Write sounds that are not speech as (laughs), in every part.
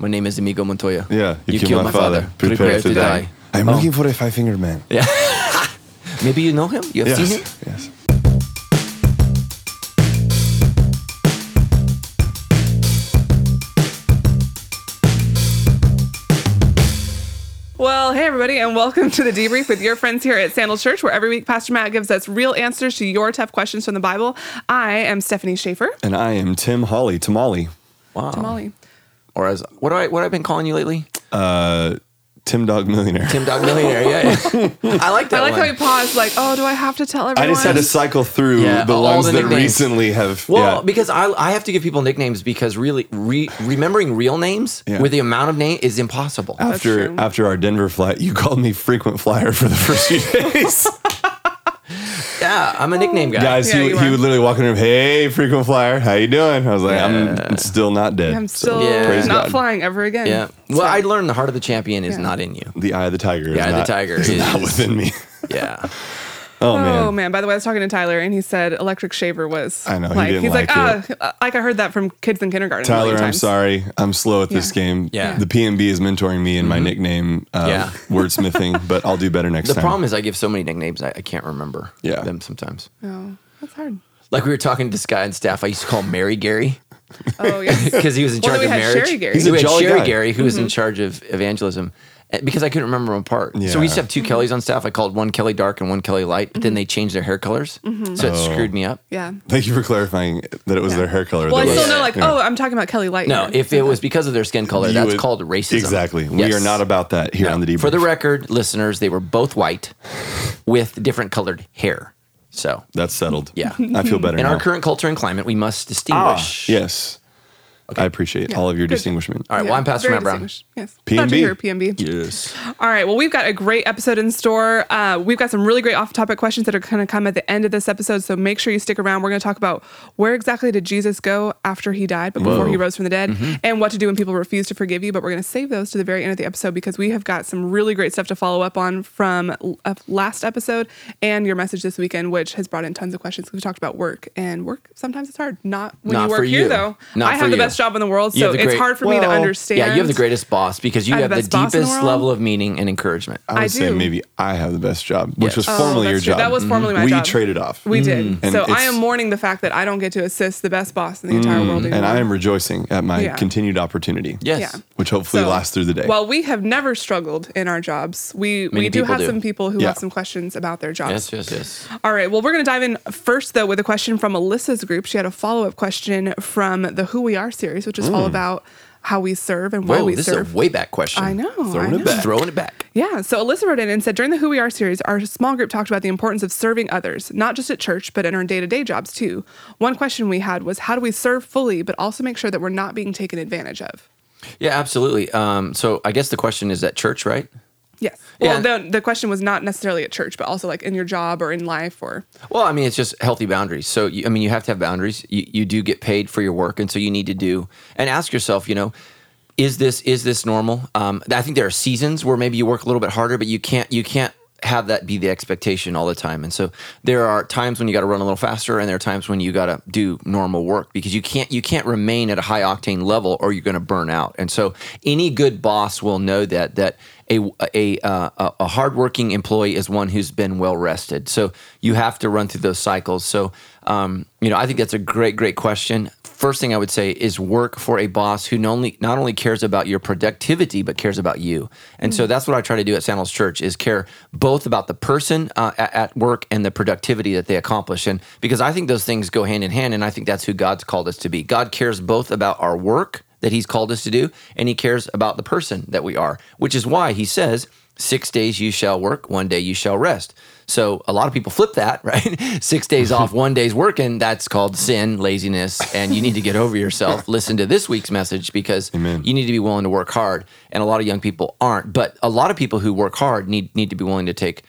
My name is Inigo Montoya. Yeah, You, killed, my father. Prepare, to die. I'm Oh. looking for a five fingered man. (laughs) Yeah. Maybe you know him? You have Yes. seen him? Yes. Well, hey everybody, and welcome to the debrief with your friends here at Sandals Church, where every week Pastor Matt gives us real answers to your tough questions from the Bible. I am Stephanie Schaefer. And I am Tim Holly, Tamale. Wow. Molly. Or as what do I what have I been calling you lately? Uh, Tim Dog Millionaire. Tim Dog Millionaire. Yeah. yeah. (laughs) I like that. I like one. how he paused, like, oh, do I have to tell everybody? I just had to cycle through Yeah, the ones the that recently have. Well, yeah. because I, I have to give people nicknames because really re, remembering real names Yeah. with the amount of name is impossible. after after our Denver flight, you called me frequent flyer for the first few days. (laughs) Yeah, I'm a nickname guy. Guys, Yeah, he, you he are. would literally walk in the room, hey, frequent flyer, how you doing? I was like, I'm still not dead. I'm So, still Yeah. praise not God. flying ever again. Yeah. Well, I learned the heart of the champion is Yeah. not in you. The eye of the tiger. The eye is of the not, tiger is, not within me. (laughs) Yeah. Oh, Oh man. man. By the way, I was talking to Tyler, and he said electric shaver was. I know, he Like, didn't he's like, like ah, like I heard that from kids in kindergarten. a Tyler, million I'm times. sorry. I'm slow at this game. Yeah. The PMB is mentoring me in my nickname uh, Yeah. (laughs) wordsmithing, but I'll do better next time. The time. problem is I give so many nicknames I, I can't remember Yeah. them sometimes. Oh, that's hard. Like we were talking to this guy on staff, I used to call him Mary Gary Oh yes. (laughs) because he was in Well, charge then of had marriage. Sherry Gary. He's a we had jolly Sherry guy. Gary who was Mm-hmm. in charge of evangelism uh, Eh, because I couldn't remember them apart. So we used to have 2 Kellys on staff. I called one Kelly dark and one Kelly light, but then mm-hmm. they changed their hair colors, mm-hmm. so it oh. screwed me up. yeah. Thank you for clarifying that it was their hair color. Well, I that still was- know, like, yeah. oh, I'm talking about Kelly Light. No, here. if it was because of their skin color, You that's would- called racism. Exactly. We Yes. are not about that here No. on the debrief. For the record, listeners, they were both white with different colored hair. So, That's settled. Yeah. I feel better in now. our current culture and climate, we must Ah, distinguish. Yes. I appreciate all of your Good. distinguishment. All right, well, I'm Pastor very Matt Brown. distinguished. Yes. Glad PMB. you're here, PMB. Yes. All right. Well, we've got a great episode in store. Uh, we've got some really great off-topic questions that are going to come at the end of this episode. So make sure you stick around. We're going to talk about where exactly did Jesus go after he died, but before he rose from the dead, Mm-hmm. and what to do when people refuse to forgive you. But we're going to save those to the very end of the episode because we have got some really great stuff to follow up on from uh, last episode and your message this weekend, which has brought in tons of questions. We talked about work, and work sometimes it's hard. Not when Not you work for here, you. though. Not I for have the best job in the world, You have so the it's great- hard for me to Well, understand. Yeah, you have the greatest boss because you I have have the the best boss in the deepest world. level of meaning and encouragement. I would I say do. maybe I have the best job, which Yes. was Oh, formerly your that's true. job. That was formerly my job. we job. traded off. We did. Mm. And So I it's- am mourning the fact that I don't get to assist the best boss in the entire world anymore. and I am rejoicing at my Yeah. continued opportunity. Yes. Yeah. Which hopefully So, lasts through the day. While we have never struggled in our jobs, we, Many we do people have do. some people who Yeah. have some questions about their jobs. Yes, yes, yes. All right. Well, we're going to dive in first, though, with a question from Alyssa's group. She had a follow up question from the Who We Are series, which is all about how we serve and why. Whoa, we this serve. is a way back question. I know. Throwing I it know. back. Throwing it back. Yeah. So Alyssa wrote in and said, during the Who We Are series, our small group talked about the importance of serving others, not just at church, but in our day to day jobs too. One question we had was, how do we serve fully, but also make sure that we're not being taken advantage of? Yeah, absolutely. Um, so I guess the question is at church, right? Yes. Well, Yeah. the, the question was not necessarily at church, but also like in your job or in life or. Well, I mean, it's just healthy boundaries. So, you, I mean, you have to have boundaries. You, you do get paid for your work, and so you need to do and ask yourself, you know, is this is this normal? Um, I think there are seasons where maybe you work a little bit harder, but you can't you can't have that be the expectation all the time. And so there are times when you got to run a little faster, and there are times when you got to do normal work because you can't you can't remain at a high octane level or you're going to burn out. And so any good boss will know that that a a uh, a- hardworking employee is one who's been well rested. So you have to run through those cycles. So um, you know, I think that's a great great question. First thing I would say is work for a boss who not only not only cares about your productivity but cares about you. And so that's what I try to do at Sandals Church is care both about the person uh, at, at work and the productivity that they accomplish. And because I think those things go hand in hand, and I think that's who God's called us to be. God cares both about our work that He's called us to do, and He cares about the person that we are, which is why He says. Six days you shall work, one day you shall rest. So a lot of people flip that, (laughs) right? Six days off, one day's working. That's called sin, laziness, and you need to get over yourself. (laughs) Listen to this week's message because Amen. you need to be willing to work hard, and a lot of young people aren't. But a lot of people who work hard need need to be willing to take,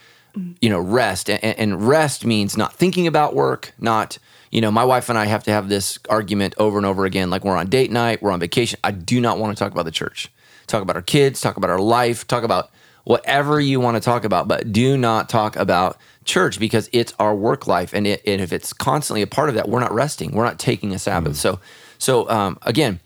you know, rest. And, and rest means not thinking about work, not you know, my wife and I have to have this argument over and over again. Like we're on date night, we're on vacation. I do not want to talk about the church. Talk about our kids, talk about our life, talk about whatever you want to talk about, but do not talk about church because it's our work life, and, it, and if it's constantly a part of that, we're not resting, we're not taking a Sabbath. So, so um, again,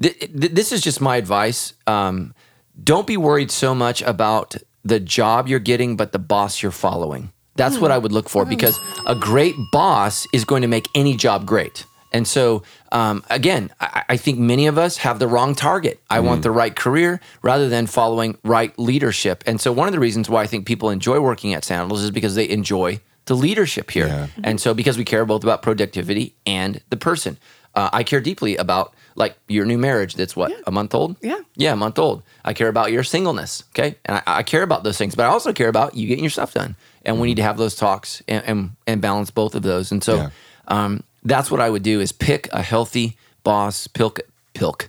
th- th- this is just my advice. Um, don't be worried so much about the job you're getting, but the boss you're following. That's what I would look for because a great boss is going to make any job great. And so, um, again, I, I think many of us have the wrong target. I want the right career rather than following right leadership. And so, one of the reasons why I think people enjoy working at Sandals is because they enjoy the leadership here. Yeah. And so, because we care both about productivity and the person, uh, I care deeply about like your new marriage that's what a month old. Yeah. yeah, a month old. I care about your singleness. Okay, and I, I care about those things, but I also care about you getting your stuff done. And we need to have those talks and and, and balance both of those. And so, Yeah. um, that's what I would do: is pick a healthy boss. Pilk, pilk.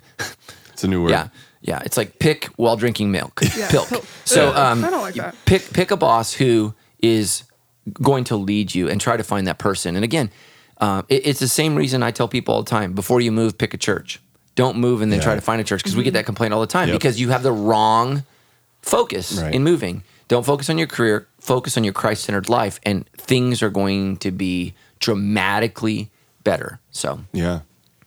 It's a new word. Yeah, yeah. It's like pick while drinking milk. Yeah. Pilk. Pilk. So um, I don't like that. pick pick a boss who is going to lead you and try to find that person. And again, um, it- it's the same reason I tell people all the time: before you move, pick a church. Don't move and then Yeah. try to find a church because we get that complaint all the time Yep. because you have the wrong focus Right. in moving. Don't focus on your career. Focus on your Christ-centered life, and things are going to be dramatically better. So Yeah.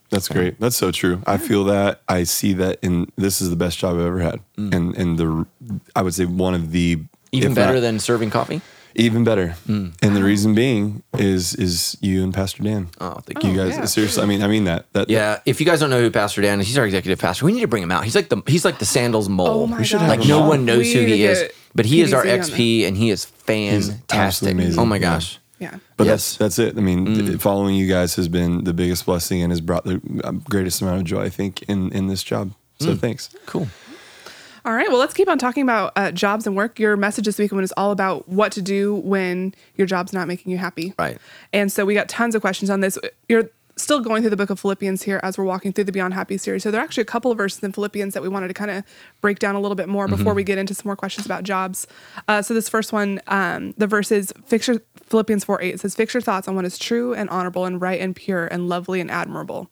That's great. That's so true. I feel that. I see that And this is the best job I've ever had. And and the I would say one of the Mm. even better not- than serving coffee. even better. And the reason being is is you and Pastor Dan. Oh, thank you Oh, guys yeah. seriously. I mean, I mean that. That Yeah, if you guys don't know who Pastor Dan is, he's our executive pastor. We need to bring him out. He's like the he's like the sandals mole. Oh my We should gosh. have like no one knows We who he is, but he is our PDC on XP and he is fantastic. Oh my gosh. Yeah. But Yes. that's that's it. I mean, Mm. th- following you guys has been the biggest blessing and has brought the um, greatest amount of joy, I think, in in this job. Mm. So thanks. Cool. All right. Well, let's keep on talking about uh, jobs and work. Your message this week is all about what to do when your job's not making you happy. Right. And so we got tons of questions on this. You're still going through the book of Philippians here as we're walking through the Beyond Happy series. So there are actually a couple of verses in Philippians that we wanted to kind of break down a little bit more before we get into some more questions about jobs. Uh, so this first one, um, the verse is fix your, Philippians 4 8 says, Fix your thoughts on what is true and honorable and right and pure and lovely and admirable.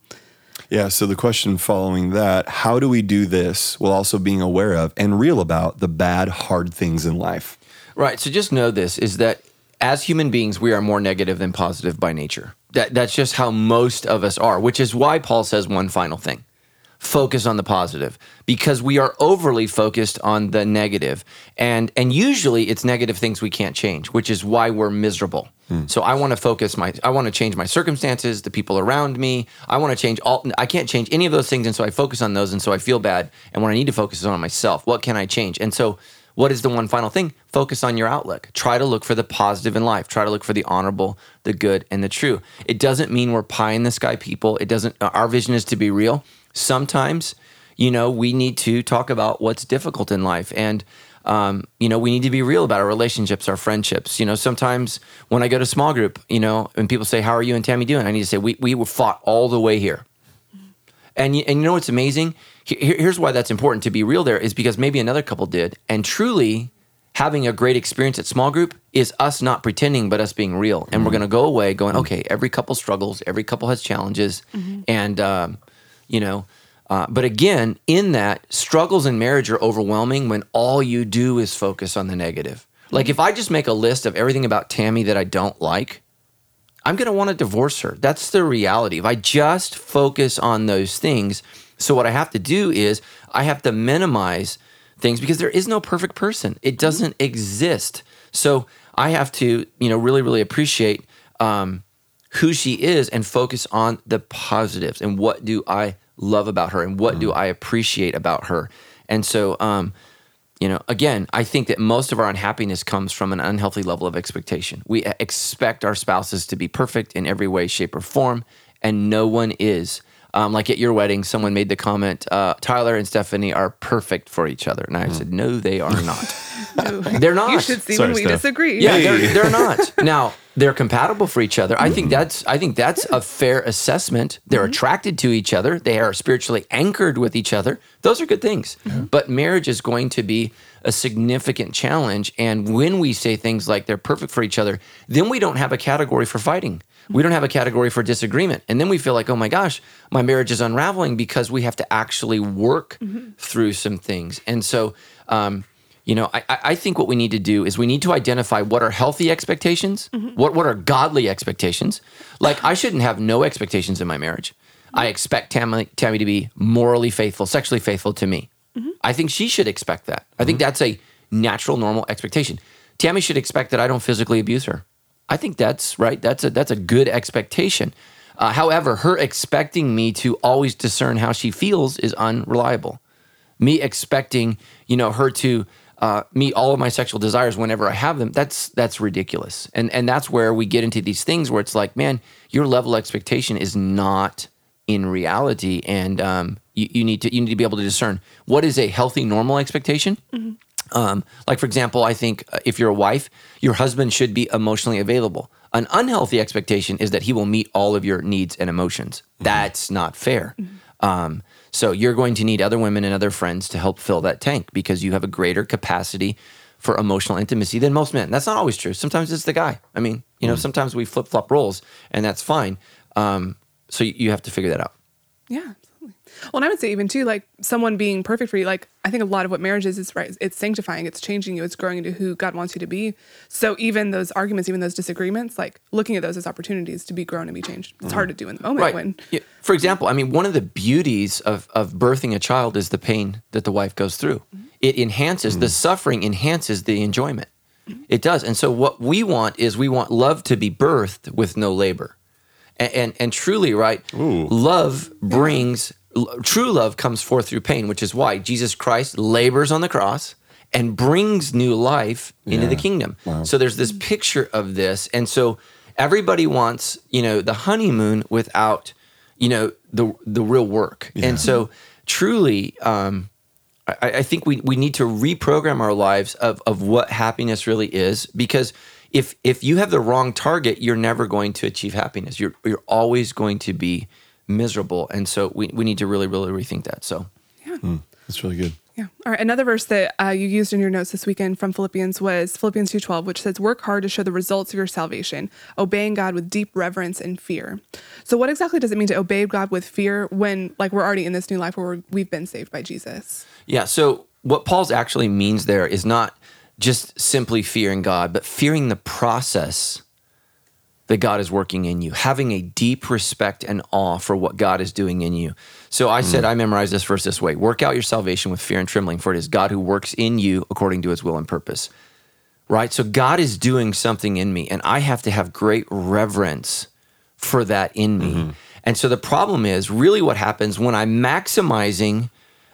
Yeah. So the question following that: How do we do this while also being aware of and real about the bad, hard things in life? Right. So just know this is that as human beings, we are more negative than positive by nature. That that's just how most of us are, which is why Paul says one final thing. Focus on the positive because we are overly focused on the. And and usually it's negative things we can't change, which is why we're miserable. Hmm. So I want to focus my I want to change my circumstances, the people around me. I want to change all I can't change any of those things and so I focus on those and so I feel bad. And what I need to focus is on myself. What can I change? And so what is the one final thing? Focus on your outlook. Try to look for the positive in life. Try to look for the honorable, the good, and the true. It doesn't mean we're pie in the sky people. It doesn't. Our vision is to be real. Sometimes, you know, we need to talk about what's difficult in life, and um, you know, we need to be real about our relationships, our friendships. You know, sometimes when I go to small group, you know, and people say, "How are you and Tammy doing?" I need to say, "We we were fought all the way here." And you, and you know what's amazing? Here- here's why that's important to be real. There is because maybe another couple did, and truly having a great experience at small group is us not pretending, but us being real. And we're going to go away going, okay, every couple struggles, every couple has challenges, and um, you know. Uh, but again, in that, struggles in marriage are overwhelming when all you do is focus on the negative. Like if I just make a list of everything about Tammy that I don't like, I'm going to want to divorce her. That's the reality. If I just focus on those things, so what I have to do is I have to minimize things because there is no perfect person. It doesn't exist. So I have to, you know, really, really appreciate um, who she is and focus on the positives and what do I love about her and what do I appreciate about her. And so, um, you know, again, I think that most of our unhappiness comes from an unhealthy level of expectation. We expect our spouses to be perfect in every way, shape, or form, and no one is. Um, like at your wedding, someone made the comment, uh, Tyler and Stephanie are perfect for each other. And I said, no, they are (laughs) not. They're not. You should see Sorry, when we Steph. disagree. Yeah, Hey. they're, (laughs) they're not. Now they're compatible for each other. I think that's I think that's a fair assessment. They're attracted to each other. They are spiritually anchored with each other. Those are good things. But marriage is going to be a significant challenge. And when we say things like they're perfect for each other, then we don't have a category for fighting. We don't have a category for disagreement. And then we feel like, oh my gosh, my marriage is unraveling because we have to actually work mm-hmm. through some things. And so, um, you know, I, I think what we need to do is we need to identify what are healthy expectations, mm-hmm. what what are godly expectations. Like I shouldn't have no expectations in my marriage. I mm-hmm. expect Tammy, Tammy to be morally faithful, sexually faithful to me. I think she should expect that. I think that's a natural, normal expectation. Tammy should expect that I don't physically abuse her. I think that's right. That's a that's a good expectation. Uh, however, her expecting me to always discern how she feels is unreliable. Me expecting, you know, her to uh, meet all of my sexual desires whenever I have them, that's that's ridiculous. And and that's where we get into these things where it's like, man, your level of expectation is not in reality, and um, you, you need to you need to be able to discern what is a healthy, normal expectation. Um, like for example, I think uh, if you're a wife, your husband should be emotionally available. An unhealthy expectation is that he will meet all of your needs and emotions. That's not fair. Um, so you're going to need other women and other friends to help fill that tank because you have a greater capacity for emotional intimacy than most men. That's not always true. Sometimes it's the guy. I mean, you know, sometimes we flip flop roles, and that's fine. Um, so you- have to figure that out. Yeah. Well, and I would say even too, like someone being perfect for you. Like I think a lot of what marriage is is right. It's sanctifying. It's changing you. It's growing into who God wants you to be. So even those arguments, even those disagreements, like looking at those as opportunities to be grown and be changed. It's hard mm-hmm. to do in the moment Right. when Yeah. For example, I mean, one of the beauties of, of birthing a child is the pain that the wife goes through. Mm-hmm. It enhances the mm. suffering, enhances the enjoyment. It does. And so, what we want is we want love to be birthed with no labor. And, and, and truly, right? Love brings, l- true love comes forth through pain, which is why Jesus Christ labors on the cross and brings new life into the Yeah. kingdom. So there's this picture of this. And so everybody wants, you know, the honeymoon without, you know, the the real work. And so truly, um, I, I think we, we need to reprogram our lives of, of what happiness really is because if if you have the wrong target, you're never going to achieve happiness. You're you're always going to be miserable. And so we, we need to really, really rethink that. So yeah. That's really good. Yeah. All right. Another verse that uh, you used in your notes this weekend from Philippians was Philippians 2.12, which says, work hard to show the results of your salvation, obeying God with deep reverence and fear. So what exactly does it mean to obey God with fear when like we're already in this new life where we're, we've been saved by Jesus? Yeah. So what Paul's actually means there is not just simply fearing God, but fearing the process that God is working in you, having a deep respect and awe for what God is doing in you. So I said, mm. I memorized this verse this way work out your salvation with fear and trembling, for it is God who works in you according to his will and purpose. Right? So God is doing something in me, and I have to have great reverence for that in me. Mm-hmm. And so the problem is really what happens when I'm maximizing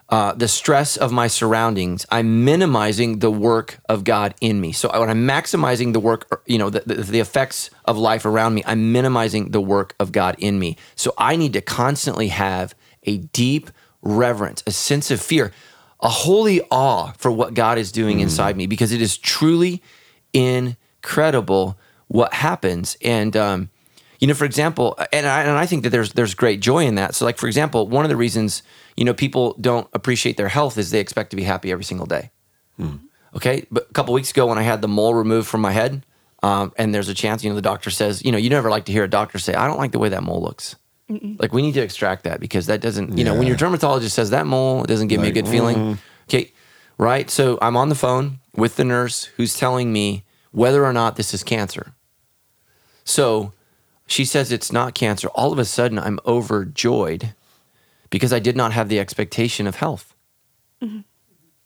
uh, the stress of my surroundings, I'm minimizing the work of God in me. So when I'm maximizing the work, you know, the, the, the effects of life around me, I'm minimizing the work of God in me. So I need to constantly have a deep reverence, a sense of fear, a holy awe for what God is doing inside me because it is truly incredible what happens. And, um, you know, for example, and I, and I think that there's there's great joy in that. So, like for example, one of the reasons you know people don't appreciate their health as they expect to be happy every single day. Okay, but a couple weeks ago when I had the mole removed from my head, um, and there's a chance, you know, the doctor says, you know, you never like to hear a doctor say, I don't like the way that mole looks. Like we need to extract that because that doesn't, you know, when your dermatologist says that mole, it doesn't give me a good feeling. Okay, right? So I'm on the phone with the nurse who's telling me whether or not this is cancer. So she says it's not cancer. All of a sudden, I'm overjoyed because I did not have the expectation of health.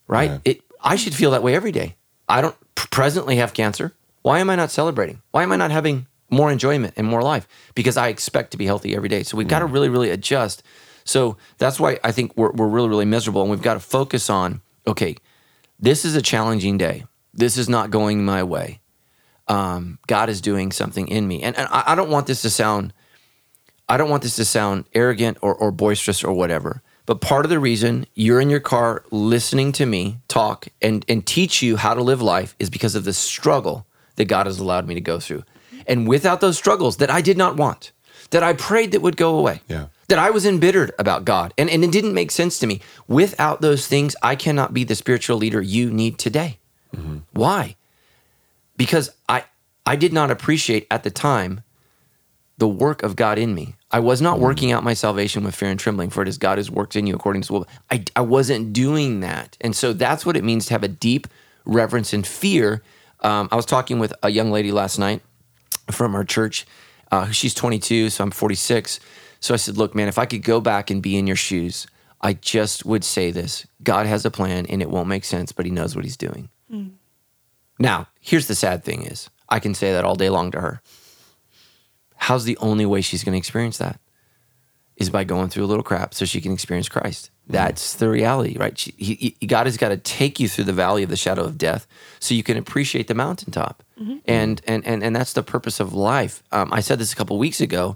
Right? Yeah. It. I should feel that way every day. I don't presently have cancer. Why am I not celebrating? Why am I not having more enjoyment and more life? Because I expect to be healthy every day. So we've got to really, really adjust. So that's why I think we're, we're really, really miserable. And we've got to focus on okay, this is a challenging day. This is not going my way um, God is doing something in me. And, and I, I don't want this to sound, I don't want this to sound arrogant or, or boisterous or whatever. But part of the reason you're in your car listening to me talk and, and teach you how to live life is because of the struggle that God has allowed me to go through. And without those struggles that I did not want, that I prayed that would go away, Yeah. that I was embittered about God, and, and it didn't make sense to me. Without those things, I cannot be the spiritual leader you need today. Mm-hmm. Why? because I I did not appreciate at the time the work of God in me. I was not working out my salvation with fear and trembling, for it is God who's worked in you according to his will. I, I wasn't doing that. And so that's what it means to have a deep reverence and fear. Um, I was talking with a young lady last night from our church. Uh, she's 22, so I'm 46. So I said, look, man, if I could go back and be in your shoes, I just would say this God has a plan and it won't make sense, but he knows what he's doing. Now, here's the sad thing is I can say that all day long to her. How's the only way she's going to experience that? Is by going through a little crap so she can experience Christ. Mm-hmm. That's the reality, right? She, he, he- God has got to take you through the valley of the shadow of death so you can appreciate the mountaintop. Mm-hmm. And, and, and, and that's the purpose of life. Um, I said this a couple weeks ago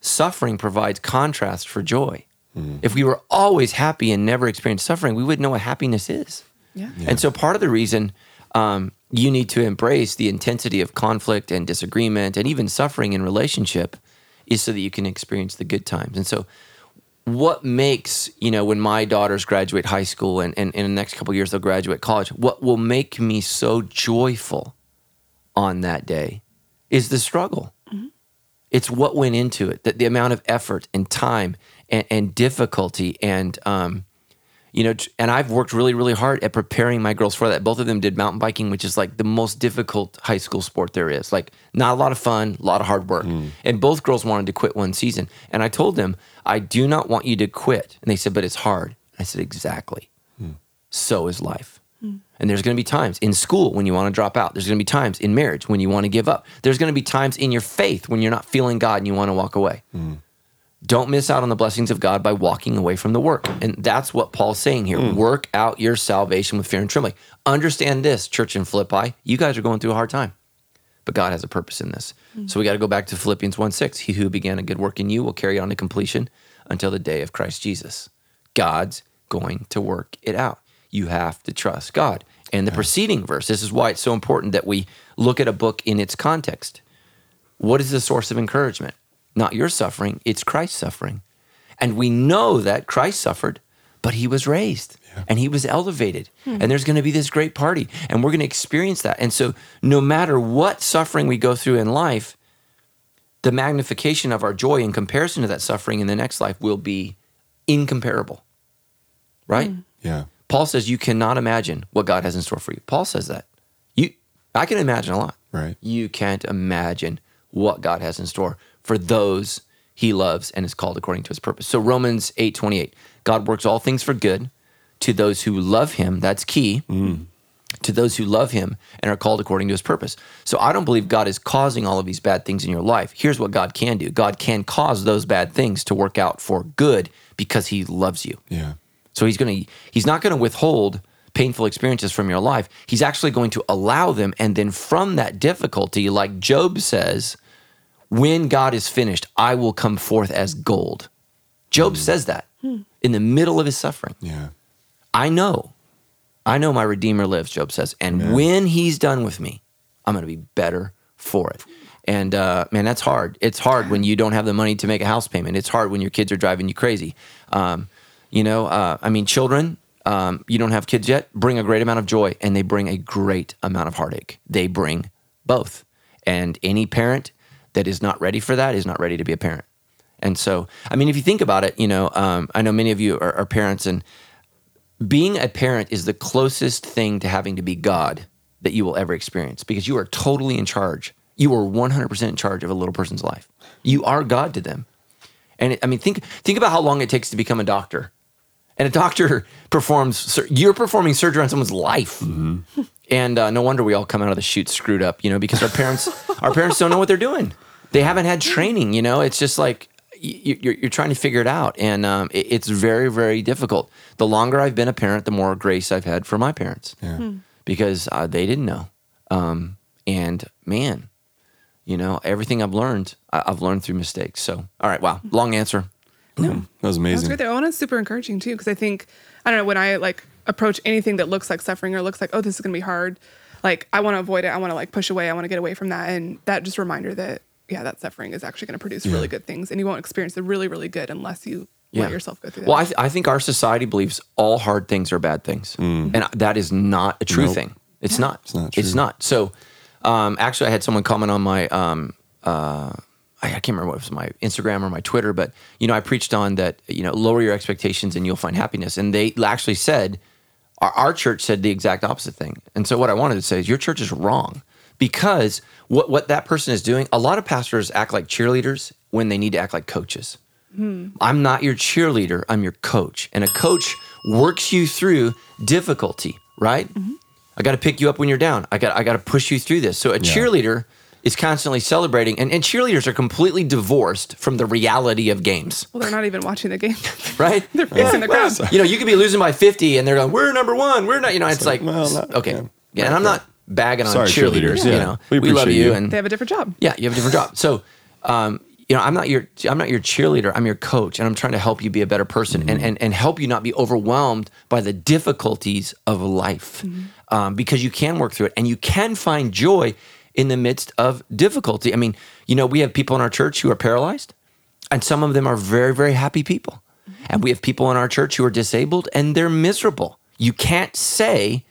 suffering provides contrast for joy. Mm-hmm. If we were always happy and never experienced suffering, we wouldn't know what happiness is. Yeah. And so part of the reason um, you need to embrace the intensity of conflict and disagreement and even suffering in relationship is so that you can experience the good times. And so what makes, you know, when my daughters graduate high school and, and, in the next couple of years they'll graduate college, what will make me so joyful on that day is the struggle. It's what went into it, that the amount of effort and time and, and difficulty and um, you know, and I've worked really, really hard at preparing my girls for that. Both of them did mountain biking, which is like the most difficult high school sport there is. Like, not a lot of fun, a lot of hard work. Mm. And both girls wanted to quit one season. And I told them, I do not want you to quit. And they said, but it's hard. I said, exactly. Hmm. So is life. Hmm. And there's going to be times in school when you want to drop out. There's going to be times in marriage when you want to give up. There's going to be times in your faith when you're not feeling God and you want to walk away. Hmm. Don't miss out on the blessings of God by walking away from the work. And that's what Paul's saying here. Hmm. Work out your salvation with fear and trembling. Understand this, church in Philippi, you guys are going through a hard time, but God has a purpose in this. Hmm. So we got to go back to Philippians 1 6. He who began a good work in you will carry on to completion until the day of Christ Jesus. God's going to work it out. You have to trust God. And the preceding verse, this is why it's so important that we look at a book in its context. What is the source of encouragement? Not your suffering, it's Christ's suffering. And we know that Christ suffered, but he was raised and he was elevated. Hmm. And there's going to be this great party, and we're going to experience that. And so, no matter what suffering we go through in life, the magnification of our joy in comparison to that suffering in the next life will be incomparable. Right? Hmm. Yeah. Paul says you cannot imagine what God has in store for you. Paul says that. You I can imagine a lot. Right. You can't imagine what God has in store for those he loves and is called according to his purpose. So Romans 8:28. God works all things for good to those who love him. That's key. To those who love him and are called according to his purpose. So I don't believe God is causing all of these bad things in your life. Here's what God can do. God can cause those bad things to work out for good because he loves you. Yeah. So he's going to he's not going to withhold painful experiences from your life. He's actually going to allow them and then from that difficulty like Job says, when God is finished, I will come forth as gold. Job says that in the middle of his suffering. Yeah. I know. I know my redeemer lives, Job says, and when he's done with me, I'm going to be better for it. And uh, man, that's hard. It's hard when you don't have the money to make a house payment. It's hard when your kids are driving you crazy. Um, you know, uh, I mean, children. Um, you don't have kids yet. Bring a great amount of joy, and they bring a great amount of heartache. They bring both. And any parent that is not ready for that is not ready to be a parent. And so, I mean, if you think about it, you know, um, I know many of you are, are parents, and being a parent is the closest thing to having to be God that you will ever experience because you are totally in charge. You are 100% in charge of a little person's life. You are God to them. And it, I mean, think think about how long it takes to become a doctor. And a doctor (laughs) performs, you're performing surgery on someone's life. And uh, no wonder we all come out of the chute screwed up, you know, because our parents, our parents don't know what they're doing. They haven't had training, you know. It's just like you're, you're trying to figure it out, and um, it's very, very difficult. The longer I've been a parent, the more grace I've had for my parents, Yeah. because uh, they didn't know. Um, and man, you know, everything I've learned, I- I've learned through mistakes. So, all right, wow, long answer. That was amazing. That's amazing. great. That one is super encouraging too, because I think I don't know when I like approach anything that looks like suffering or looks like oh this is gonna be hard, like I want to avoid it. I want to like push away. I want to get away from that, and that just reminder that yeah, that suffering is actually going to produce really good things, and you won't experience the really really good unless you let yourself go through that. Well, I, th- I think our society believes all hard things are bad things, and that is not a true Nope. thing. It's not. It's not It's not. So, um, actually, I had someone comment on my. Um, uh, I, I can't remember what it was my Instagram or my Twitter, but you know, I preached on that. You know, lower your expectations and you'll find happiness. And they actually said, our, our church said the exact opposite thing. And so, what I wanted to say is, your church is wrong because what what that person is doing. A lot of pastors act like cheerleaders when they need to act like coaches. Hmm. I'm not your cheerleader, I'm your coach. And a coach works you through difficulty, right? Mm-hmm. I got to pick you up when you're down. I got I got to push you through this. So a cheerleader is constantly celebrating and, and cheerleaders are completely divorced from the reality of games, Well, they're not even watching the game. (laughs) right? (laughs) they're facing the crowd. you know, you could be losing by 50 and they're going, we're number one. We're not, you know, it's like, well, not- uh, okay. yeah. Yeah. And I'm not bagging on Sorry, cheerleaders, cheerleaders. you know, We we, love you. you. And They have a different job. yeah, you have a different job. So, um, you know, I'm not your I'm not your cheerleader. I'm your coach, and I'm trying to help you be a better person and, and and help you not be overwhelmed by the difficulties of life, um, because you can work through it and you can find joy in the midst of difficulty. I mean, you know, we have people in our church who are paralyzed, and some of them are very very happy people, and we have people in our church who are disabled and they're miserable. You can't say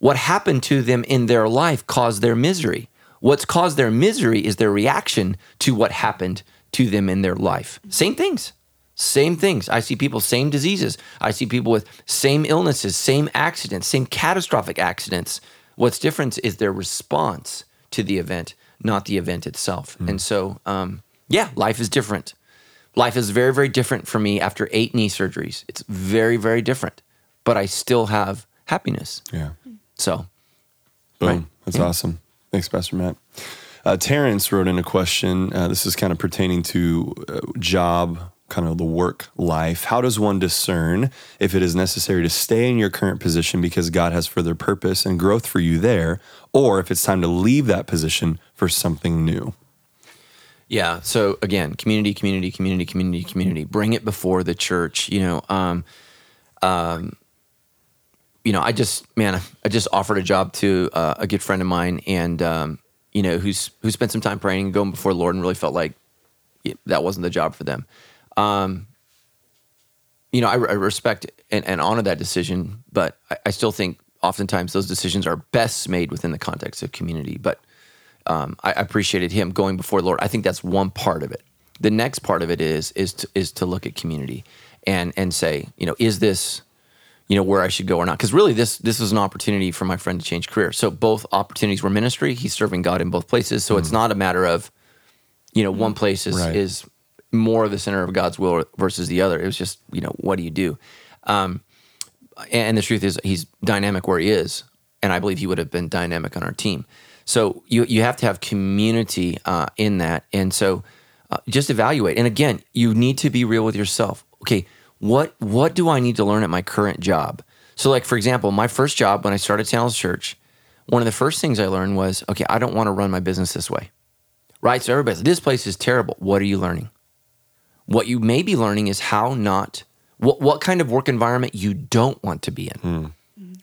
what happened to them in their life caused their misery. What's caused their misery is their reaction to what happened to them in their life. Same things. Same things. I see people, same diseases. I see people with same illnesses, same accidents, same catastrophic accidents. What's different is their response to the event, not the event itself. And so, um, yeah, life is different. Life is very, very different for me after eight knee surgeries. It's very, very different, but I still have happiness. Yeah. So, Boom. Right. That's awesome. Thanks, Pastor Matt. Uh, Terrence wrote in a question. Uh, this is kind of pertaining to uh, job, kind of the work life. How does one discern if it is necessary to stay in your current position because God has further purpose and growth for you there, or if it's time to leave that position for something new? Yeah. So again, community, community, community, community, community. Bring it before the church. You know, um, um, you know, I just man, I just offered a job to uh, a good friend of mine, and um, you know, who's who spent some time praying and going before the Lord, and really felt like that wasn't the job for them. Um, you know, I, I respect and, and honor that decision, but I, I still think oftentimes those decisions are best made within the context of community. But um, I appreciated him going before the Lord. I think that's one part of it. The next part of it is is to, is to look at community and and say, you know, is this you know where I should go or not? Because really, this this was an opportunity for my friend to change career. So both opportunities were ministry. He's serving God in both places. So it's not a matter of you know one place is Right. is more the center of God's will versus the other. It was just you know what do you do? Um, and the truth is he's dynamic where he is, and I believe he would have been dynamic on our team. So you you have to have community uh, in that, and so uh, just evaluate. And again, you need to be real with yourself. Okay, what what do I need to learn at my current job? So, like for example, my first job when I started Sandals Church, one of the first things I learned was, okay, I don't want to run my business this way, right? So everybody's this place is terrible. What are you learning? What you may be learning is how not what what kind of work environment you don't want to be in. Hmm.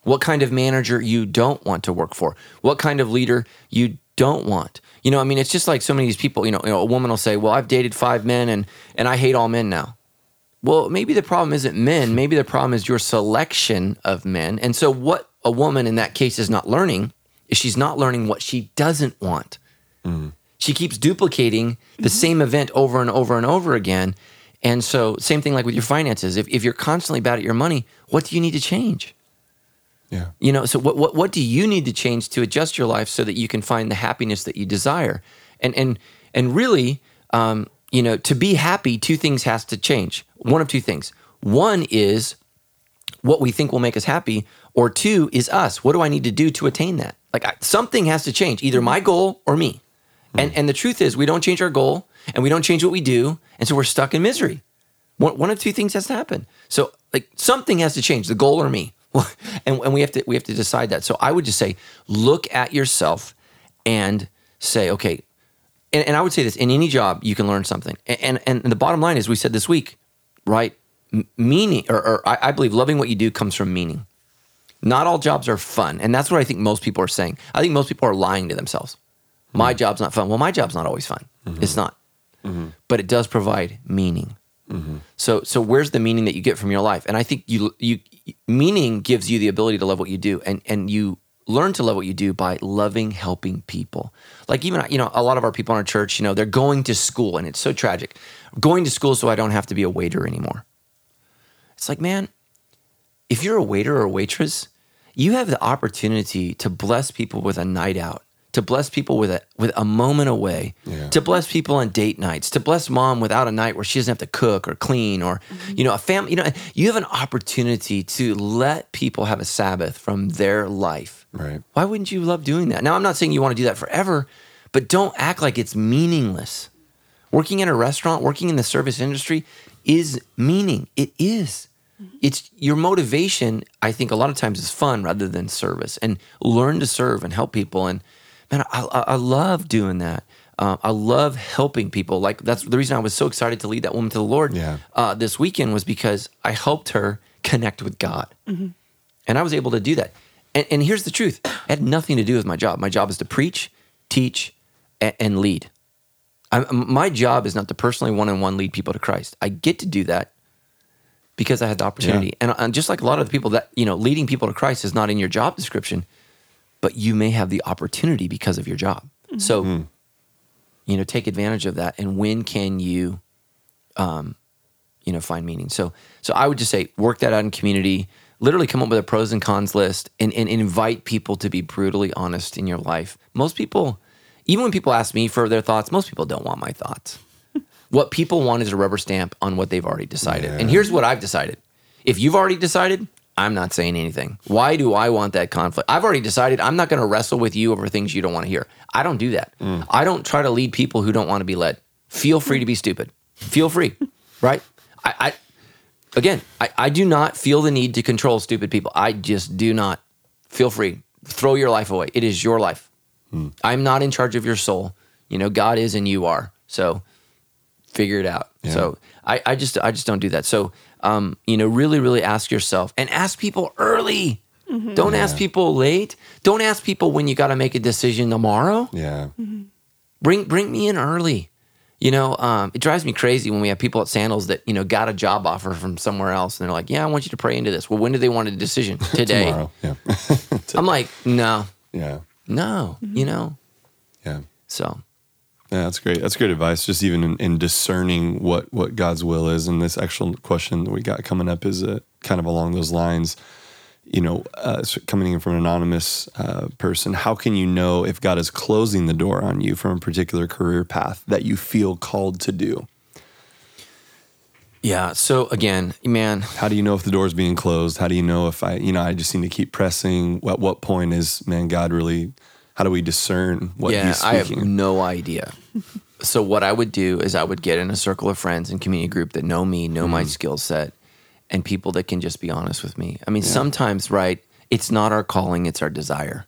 What kind of manager you don't want to work for. What kind of leader you don't want. You know, I mean, it's just like so many of these people, you know, you know, a woman will say, "Well, I've dated 5 men and and I hate all men now." Well, maybe the problem isn't men, maybe the problem is your selection of men. And so what a woman in that case is not learning is she's not learning what she doesn't want she keeps duplicating the same event over and over and over again. And so, same thing like with your finances. If, if you're constantly bad at your money, what do you need to change? Yeah. You know, so what, what, what do you need to change to adjust your life so that you can find the happiness that you desire? And, and, and really, um, you know, to be happy, two things has to change. One of two things. One is what we think will make us happy, or two is us. What do I need to do to attain that? Like I, something has to change, either my goal or me. And and the truth is, we don't change our goal, and we don't change what we do, and so we're stuck in misery. One, one of two things has to happen. So like something has to change, the goal or me, (laughs) and and we have to we have to decide that. So I would just say, look at yourself, and say, okay. And, and I would say this: in any job, you can learn something. And and, and the bottom line is, we said this week, right? M- meaning, or, or I, I believe loving what you do comes from meaning. Not all jobs are fun, and that's what I think most people are saying. I think most people are lying to themselves. My mm-hmm. job's not fun. Well, my job's not always fun. Mm-hmm. It's not, mm-hmm. but it does provide meaning. So, so where's the meaning that you get from your life? And I think you, you, meaning gives you the ability to love what you do, and and you learn to love what you do by loving helping people. Like even you know, a lot of our people in our church, you know, they're going to school, and it's so tragic. Going to school so I don't have to be a waiter anymore. It's like, man, if you're a waiter or a waitress, you have the opportunity to bless people with a night out, to bless people with a with a moment away, Yeah. to bless people on date nights, to bless mom without a night where she doesn't have to cook or clean or mm-hmm. you know a family. You know, you have an opportunity to let people have a Sabbath from their life. Right. Why wouldn't you love doing that? Now, I'm not saying you want to do that forever, but don't act like it's meaningless. Working in a restaurant, working in the service industry is meaning. It is. Mm-hmm. It's your motivation, I think, a lot of times is fun rather than service and learn to serve and help people. And man, I, I, I love doing that. Uh, I love helping people. Like that's the reason I was so excited to lead that woman to the Lord Yeah. uh, this weekend was because I helped her connect with God. And I was able to do that. And, and here's the truth it had nothing to do with my job. My job is to preach, teach, and, and lead. I, my job is not to personally one on one lead people to Christ. I get to do that because I had the opportunity. And, and just like a lot of the people that, you know, leading people to Christ is not in your job description, but you may have the opportunity because of your job. So, you know, take advantage of that. And when can you, um, you know, find meaning? So, so I would just say work that out in community. Literally come up with a pros and cons list and, and invite people to be brutally honest in your life. Most people, even when people ask me for their thoughts, most people don't want my thoughts. (laughs) what people want is a rubber stamp on what they've already decided. And here's what I've decided. If you've already decided, I'm not saying anything. Why do I want that conflict? I've already decided I'm not going to wrestle with you over things you don't want to hear. I don't do that. Mm. I don't try to lead people who don't want to be led. Feel free to be stupid. Feel free, (laughs) right? I, I again, I, I do not feel the need to control stupid people. I just do not. Feel free. Throw your life away. It is your life. Mm. I'm not in charge of your soul. You know, God is and you are. So figure it out. Yeah. So I, I just I just don't do that. So um, you know, really, really ask yourself and ask people early. Don't ask people late. Don't ask people when you got to make a decision tomorrow. Yeah. Bring bring me in early. You know, um, it drives me crazy when we have people at Sandals that you know got a job offer from somewhere else, and they're like, "Yeah, I want you to pray into this." Well, when do they want a decision? (laughs) Today. Tomorrow. Yeah. (laughs) I'm like, no, yeah. no. You know, Yeah. so Yeah, that's great. That's great advice. Just even in, in discerning what what God's will is, and this actual question that we got coming up is uh, kind of along those lines. You know, uh, coming in from an anonymous uh, person, how can you know if God is closing the door on you from a particular career path that you feel called to do? yeah. So again, man, How do you know if the door is being closed? How do you know if I, you know, I just need to keep pressing? At what point is man God really? How do we discern what yeah, He's I have no idea. (laughs) so what I would do is I would get in a circle of friends and community group that know me, know Mm-hmm. my skill set, and people that can just be honest with me. I mean, sometimes, right? It's not our calling; it's our desire.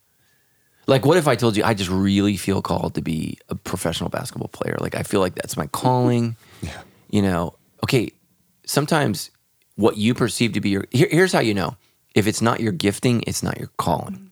Like, what if I told you I just really feel called to be a professional basketball player? Like, I feel like that's my calling. (laughs) Yeah. You know, okay. Sometimes what you perceive to be your here, here's how you know if it's not your gifting, it's not your calling.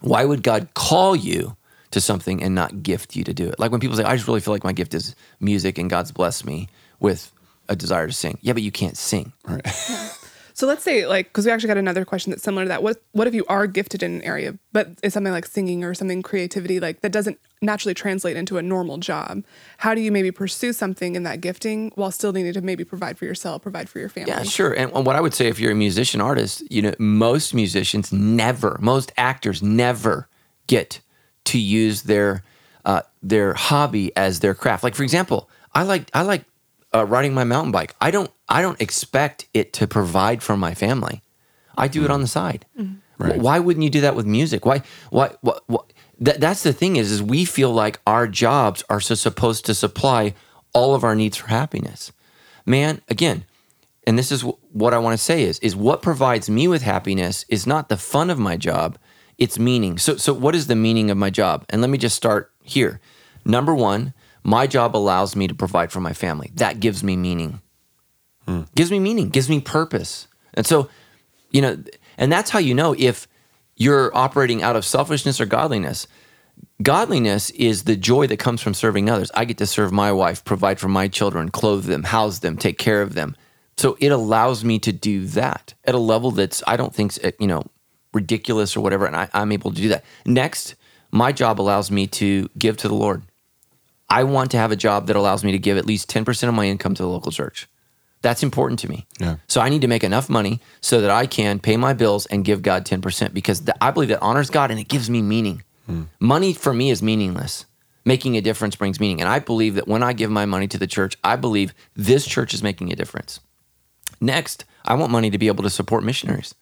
Why would God call you to something and not gift you to do it? Like when people say, I just really feel like my gift is music and God's blessed me with a desire to sing. Yeah, but you can't sing. (laughs) So let's say, like, because we actually got another question that's similar to that. What What if you are gifted in an area, but it's something like singing or something creativity, like that doesn't naturally translate into a normal job? How do you maybe pursue something in that gifting while still needing to maybe provide for yourself, provide for your family? Yeah, sure. And what I would say if you're a musician artist, you know, most musicians never, most actors never get to use their uh, their hobby as their craft. Like for example, I like I like uh, riding my mountain bike. I don't I don't expect it to provide for my family. I do it on the side. Right. Why wouldn't you do that with music? Why why what, what that, that's the thing is is we feel like our jobs are so supposed to supply all of our needs for happiness. Man, again, and this is wh- what I want to say is is what provides me with happiness is not the fun of my job, it's meaning. So so what is the meaning of my job? And let me just start here. Number 1, my job allows me to provide for my family. That gives me meaning. Hmm. Gives me meaning, gives me purpose. And so, you know, and that's how you know if you're operating out of selfishness or godliness. Godliness is the joy that comes from serving others. I get to serve my wife, provide for my children, clothe them, house them, take care of them. So it allows me to do that at a level that's I don't think eh, you know ridiculous or whatever, and I, I'm able to do that. Next, my job allows me to give to the Lord. I want to have a job that allows me to give at least 10% of my income to the local church. That's important to me. Yeah. So I need to make enough money so that I can pay my bills and give God 10% because th- I believe that honors God and it gives me meaning. Hmm. Money for me is meaningless. Making a difference brings meaning. And I believe that when I give my money to the church, I believe this church is making a difference. Next, I want money to be able to support missionaries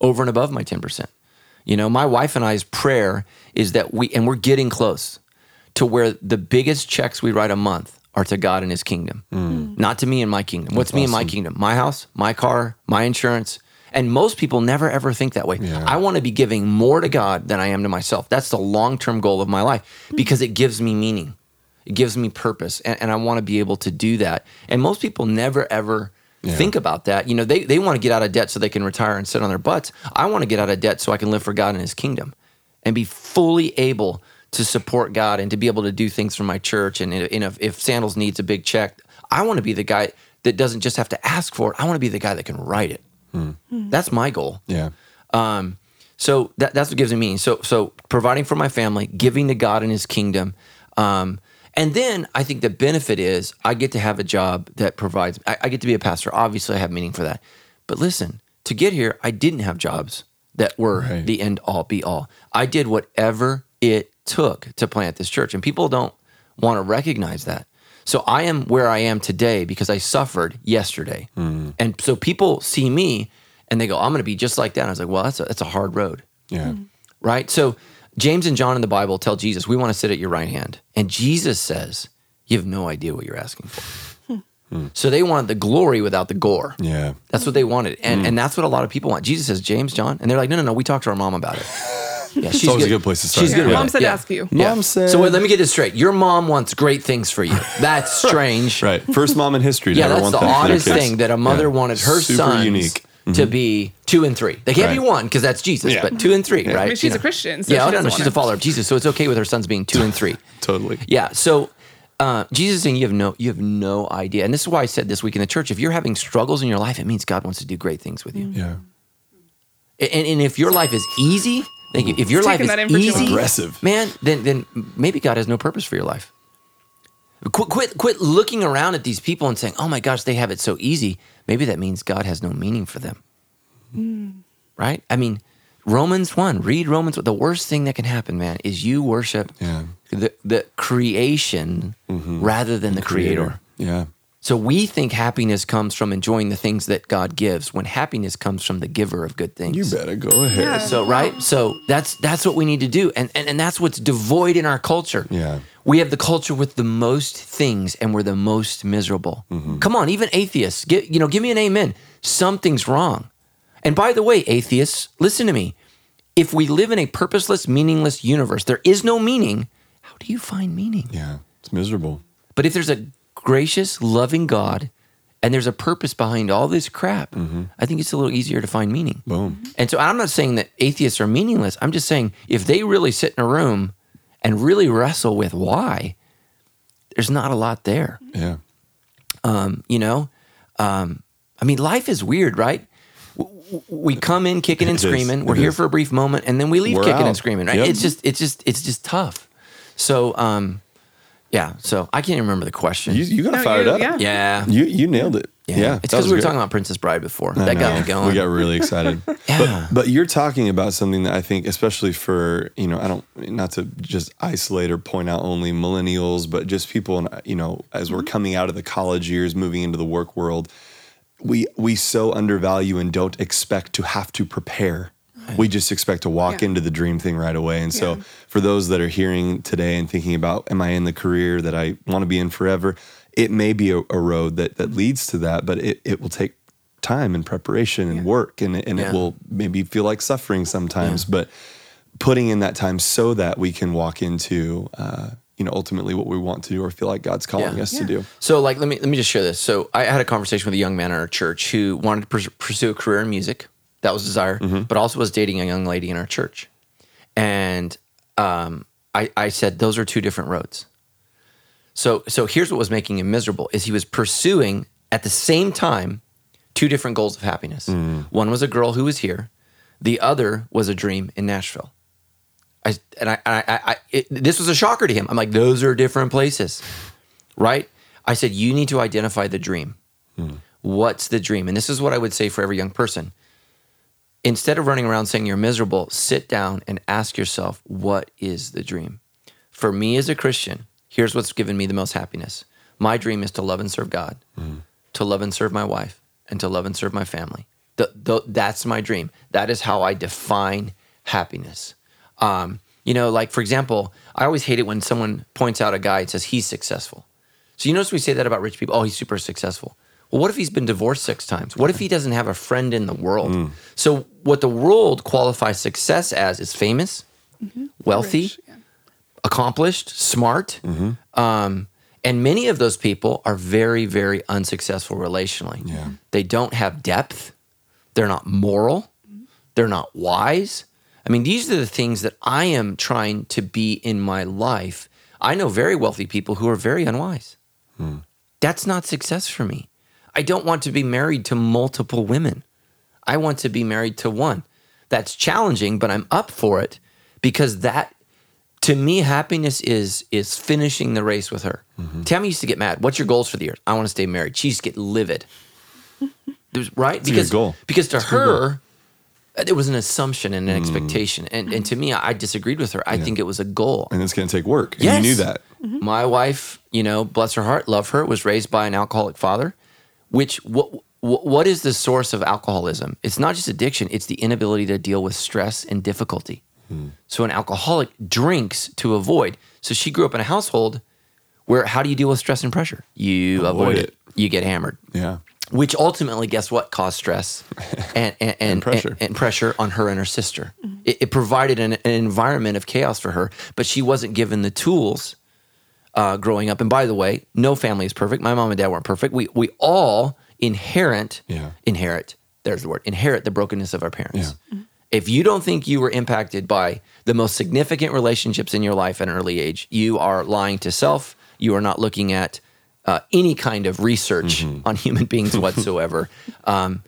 over and above my 10%. You know, my wife and I's prayer is that we, and we're getting close to where the biggest checks we write a month are to God and his kingdom, mm. Mm. not to me and my kingdom. What's me and my kingdom? My house, my car, my insurance. And most people never ever think that way. I want to be giving more to God than I am to myself. That's the long term goal of my life mm. because it gives me meaning, it gives me purpose. And, and I want to be able to do that. And most people never ever think about that. You know, they, they want to get out of debt so they can retire and sit on their butts. I want to get out of debt so I can live for God and his kingdom and be fully able to support God and to be able to do things for my church. And, and if, if Sandals needs a big check, I want to be the guy that doesn't just have to ask for it. I want to be the guy that can write it. That's my goal. Yeah. Um, so that, that's what gives me meaning. So so providing for my family, giving to God and His kingdom, um, and then I think the benefit is I get to have a job that provides. I, I get to be a pastor. Obviously, I have meaning for that. But listen, to get here, I didn't have jobs that were Right. the end all be all. I did whatever it took to plant this church, and people don't want to recognize that. So I am where I am today because I suffered yesterday, mm. and so people see me and they go, "I'm going to be just like that." And I was like, "Well, that's a, that's a hard road." Yeah. Mm-hmm. right? So James and John in the Bible tell Jesus, "We want to sit at your right hand," and Jesus says, "You have no idea what you're asking for." Hmm. Hmm. So they wanted the glory without the gore. Yeah. That's what they wanted, and hmm. and that's what a lot of people want. Jesus says, "James, John," and they're like, "No, no, no. We talked to our mom about it." (laughs) Yeah, she's always a good place to start. She's Yeah, good. with Mom it. said Yeah. ask you. Mom said- So wait, let me get this straight. Your mom wants great things for you. (laughs) That's strange. Right. First mom in history. to Yeah, ever that's want the that for their oddest kids. thing that a mother Yeah. wanted her Super sons unique. Mm-hmm. to be two and three. They can't be Right. one because that's Jesus, Yeah. but two and three, right? I mean, she's You a. Christian, so yeah, she oh, no, doesn't no, she's want a follower of Jesus, so it's okay with her sons being two and three. (laughs) Totally. Yeah. So uh, Jesus is saying you have no you have no idea, and this is why I said this week in the church: if you're having struggles in your life, it means God wants to do great things with you. Yeah. And, and if your life is easy, thank you. If your He's life is that in for easy, Aggressive. man, then then maybe God has no purpose for your life. Quit, quit, quit looking around at these people and saying, "Oh my gosh, they have it so easy." Maybe that means God has no meaning for them, hmm. right? I mean, Romans one. Read Romans. The worst thing that can happen, man, is you worship Yeah. the the creation mm-hmm. rather than the creator. Yeah. So we think happiness comes from enjoying the things that God gives, when happiness comes from the giver of good things. You better go ahead. Yeah. So right, so that's that's what we need to do, and and and that's what's devoid in our culture. Yeah. we have the culture with the most things, and we're the most miserable. Mm-hmm. Come on, even atheists, get you know, give me an amen. Something's wrong. And by the way, atheists, listen to me. If we live in a purposeless, meaningless universe, there is no meaning. How do you find meaning? Yeah. It's miserable. But if there's a gracious, loving God and there's a purpose behind all this crap, I think it's a little easier to find meaning. Boom. And so I'm not saying that atheists are meaningless. I'm just saying if they really sit in a room and really wrestle with why, there's not a lot there. Yeah. Um, You know, um, I mean, life is weird, right? We come in kicking and It is. screaming. We're here is. for a brief moment, and then we leave We're kicking and screaming. Right? Yep. It's just, it's just, it's just tough. So, um, yeah. So I can't even remember the question. You, you got No, fired you- up. yeah. yeah. You you nailed it. Yeah. It's because we were great. talking about Princess Bride before. I that got me going. We got really excited. (laughs) Yeah. But but you're talking about something that I think, especially for you know, I don't not to just isolate or point out only millennials, but just people, in, you know, as we're mm-hmm. coming out of the college years, moving into the work world, we we so undervalue and don't expect to have to prepare. We just expect to walk Yeah. into the dream thing right away. And so Yeah. For those that are hearing today and thinking about, am I in the career that I want to be in forever? It may be a, a road that that leads to that, but it, it will take time and preparation and work and, it- and Yeah. it will maybe feel like suffering sometimes, but putting in that time so that we can walk into, uh, you know, ultimately what we want to do or feel like God's calling Yeah. us to do. So, like, let me let me just share this. So, I had a conversation with a young man in our church who wanted to pursue a career in music. That was desire, but also was dating a young lady in our church. And um, I, I said those are two different roads. So, so here's what was making him miserable: is he was pursuing at the same time two different goals of happiness. One was a girl who was here. The other was a dream in Nashville. I and I, I, I, I it, this was a shocker to him. I'm like, those are different places, right? I said, you need to identify the dream. What's the dream? And this is what I would say for every young person. Instead of running around saying you're miserable, sit down and ask yourself, what is the dream? For me as a Christian, here's what's given me the most happiness. My dream is to love and serve God, to love and serve my wife, and to love and serve my family. The, the, that's my dream. That is how I define happiness. Um, you know, like for example, I always hate it when someone points out a guy and says he's successful. So you notice we say that about rich people. Oh, he's super successful. Well, what if he's been divorced six times? What if he doesn't have a friend in the world? Mm. So what the world qualifies success as is famous, mm-hmm. wealthy, Rich, yeah. accomplished, smart. Mm-hmm. Um, and many of those people are very, very unsuccessful relationally. Yeah. They don't have depth. They're not moral. They're not wise. I mean, these are the things that I am trying to be in my life. I know very wealthy people who are very unwise. Hmm. That's not success for me. I don't want to be married to multiple women. I want to be married to one. That's challenging, but I'm up for it because that to me happiness is is finishing the race with her. Mm-hmm. Tammy used to get mad. What's your goals for the year? I want to stay married. She used to get livid. (laughs) There's- right? good because goal. because to goal. her it was an assumption and an mm. expectation. And and to me I disagreed with her. I think it was a goal. And it's going to take work. And Yes. you knew that. My wife, you know, bless her heart, love her, was raised by an alcoholic father. Which what what what is the source of alcoholism? It's not just addiction; it's the inability to deal with stress and difficulty. Hmm. So an alcoholic drinks to avoid. So she grew up in a household where how do you deal with stress and pressure? You avoid, Avoid it. it. You get hammered. Yeah. Which ultimately, guess what, caused stress (laughs) and and, and, pressure. and, pressure on her and her sister. Mm-hmm. It, it provided an, an environment of chaos for her, but she wasn't given the tools uh, growing up. And by the way, no family is perfect. My mom and dad weren't perfect. We we all inherent Yeah. inherit. There's the word inherit the brokenness of our parents. If you don't think you were impacted by the most significant relationships in your life at an early age, you are lying to self. You are not looking at uh, any kind of research on human beings whatsoever. (laughs) um,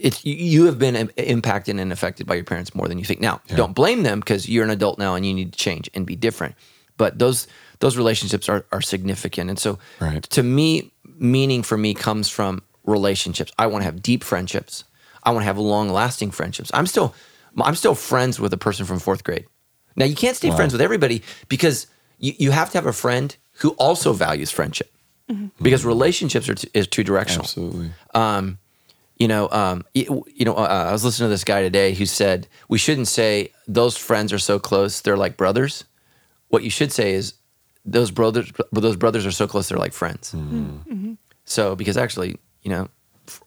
it's you- you have been impacted and affected by your parents more than you think. Now, don't blame them because you're an adult now and you need to change and be different. But those those relationships are are significant, and so Right. to me, meaning for me comes from relationships. I want to have deep friendships. I want to have long lasting friendships. I'm still I'm still friends with a person from fourth grade. Now you can't stay friends with everybody because you, you have to have a friend who also values friendship because relationships are t- is two directional Absolutely. you know, um, you, you know, uh, I was listening to this guy today who said we shouldn't say those friends are so close they're like brothers. What you should say is those brothers, but those brothers are so close they're like friends. Mm. Hmm. Mm-hmm. So because actually, you know, f-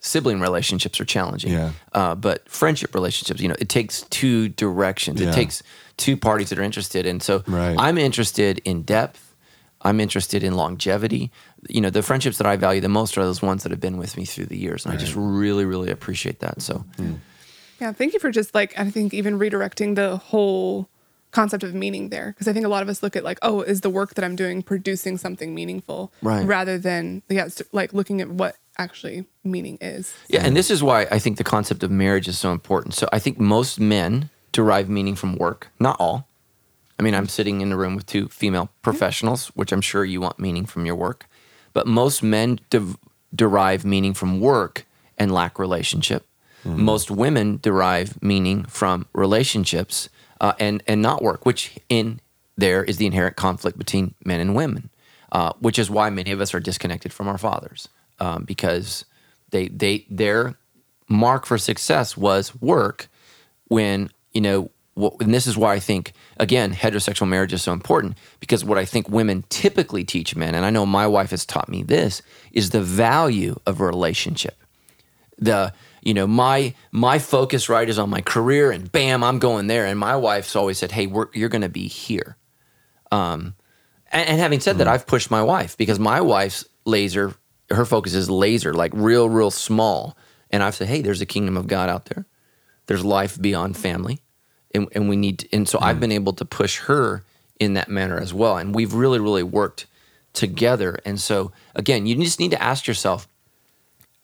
sibling relationships are challenging. Yeah. Uh, but friendship relationships, you know, it takes two directions. Yeah. It takes two parties that are interested. And so Right. I'm interested in depth. I'm interested in longevity. You know, the friendships that I value the most are those ones that have been with me through the years. And I just really, really appreciate that. So hmm. Yeah, thank you for just like I think even redirecting the whole concept of meaning there because I think a lot of us look at like oh is the work that I'm doing producing something meaningful Right. rather than yeah it's like looking at what actually meaning is. Yeah, and this is why I think the concept of marriage is so important. So I think most men derive meaning from work, not all. I mean, I'm sitting in a room with two female professionals, which I'm sure you want meaning from your work. But most men de- derive meaning from work and lack relationship. Mm-hmm. Most women derive meaning from relationships uh, and and not work, which in there is the inherent conflict between men and women, uh, which is why many of us are disconnected from our fathers um, because they they their mark for success was work when you know and this is why I think again heterosexual marriage is so important because what I think women typically teach men and I know my wife has taught me this is the value of a relationship. The you know my my focus right is on my career and bam I'm going there. And my wife's always said hey we're, you're going to be here. Um and, and having said that I've pushed my wife because my wife's laser her focus is laser like real real small. And I've said hey there's a kingdom of God out there. There's life beyond family. And, and we need to, and so I've been able to push her in that manner as well. And we've really really worked together. And so again you just need to ask yourself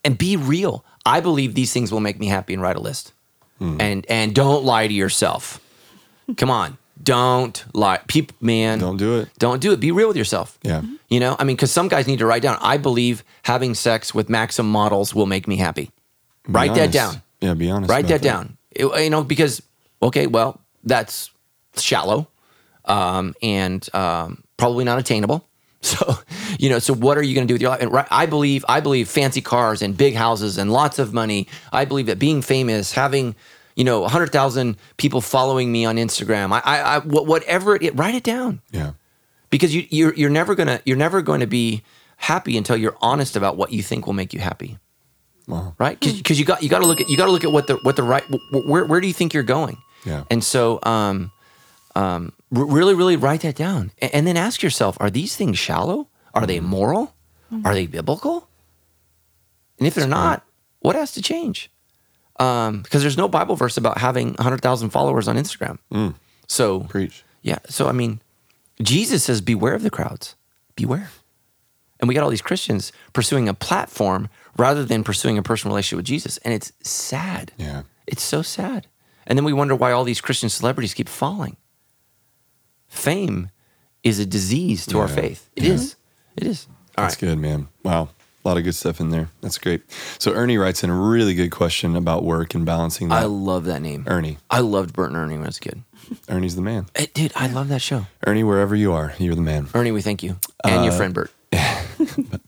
and be real. I believe these things will make me happy and write a list. And and don't lie to yourself. Come on, don't lie. People, man, Don't do it. Don't do it. Be real with yourself. Yeah. You know, I mean, because some guys need to write down. I believe having sex with Maxim models will make me happy. Write that down. Yeah, be honest. Write about that down. It- you know, because okay, well, that's shallow, um, and um, probably not attainable. (laughs) So, you know, so what are you going to do with your life? And right, I believe, I believe, fancy cars and big houses and lots of money. I believe that being famous, having, you know, hundred thousand people following me on Instagram, I, I, I whatever it, write it down Yeah. because you, you're you're never gonna you're never going to be happy until you're honest about what you think will make you happy Wow. right? Because you got you got to look at you got to look at what the what the right where where do you think you're going? Yeah. And so, um, um, r- really, really write that down, and, and then ask yourself: Are these things shallow? Are they moral? Are they biblical? And if they're not, what has to change? Um, because there's no Bible verse about having hundred thousand followers on Instagram. So Preach. yeah. So I mean, Jesus says, "Beware of the crowds. Beware." And we got all these Christians pursuing a platform rather than pursuing a personal relationship with Jesus, and it's sad. Yeah. It's so sad. And then we wonder why all these Christian celebrities keep falling. Fame is a disease to our Yeah. faith. It is. It is. All That's right. good, man. Wow. A lot of good stuff in there. That's great. So Ernie writes in a really good question about work and balancing that. I love that name. Ernie. I loved Bert and Ernie when I was a kid. Ernie's the man. Eh, Dude, I love that show. Ernie, wherever you are, you're the man. Ernie, we thank you. And Uh, your friend Bert.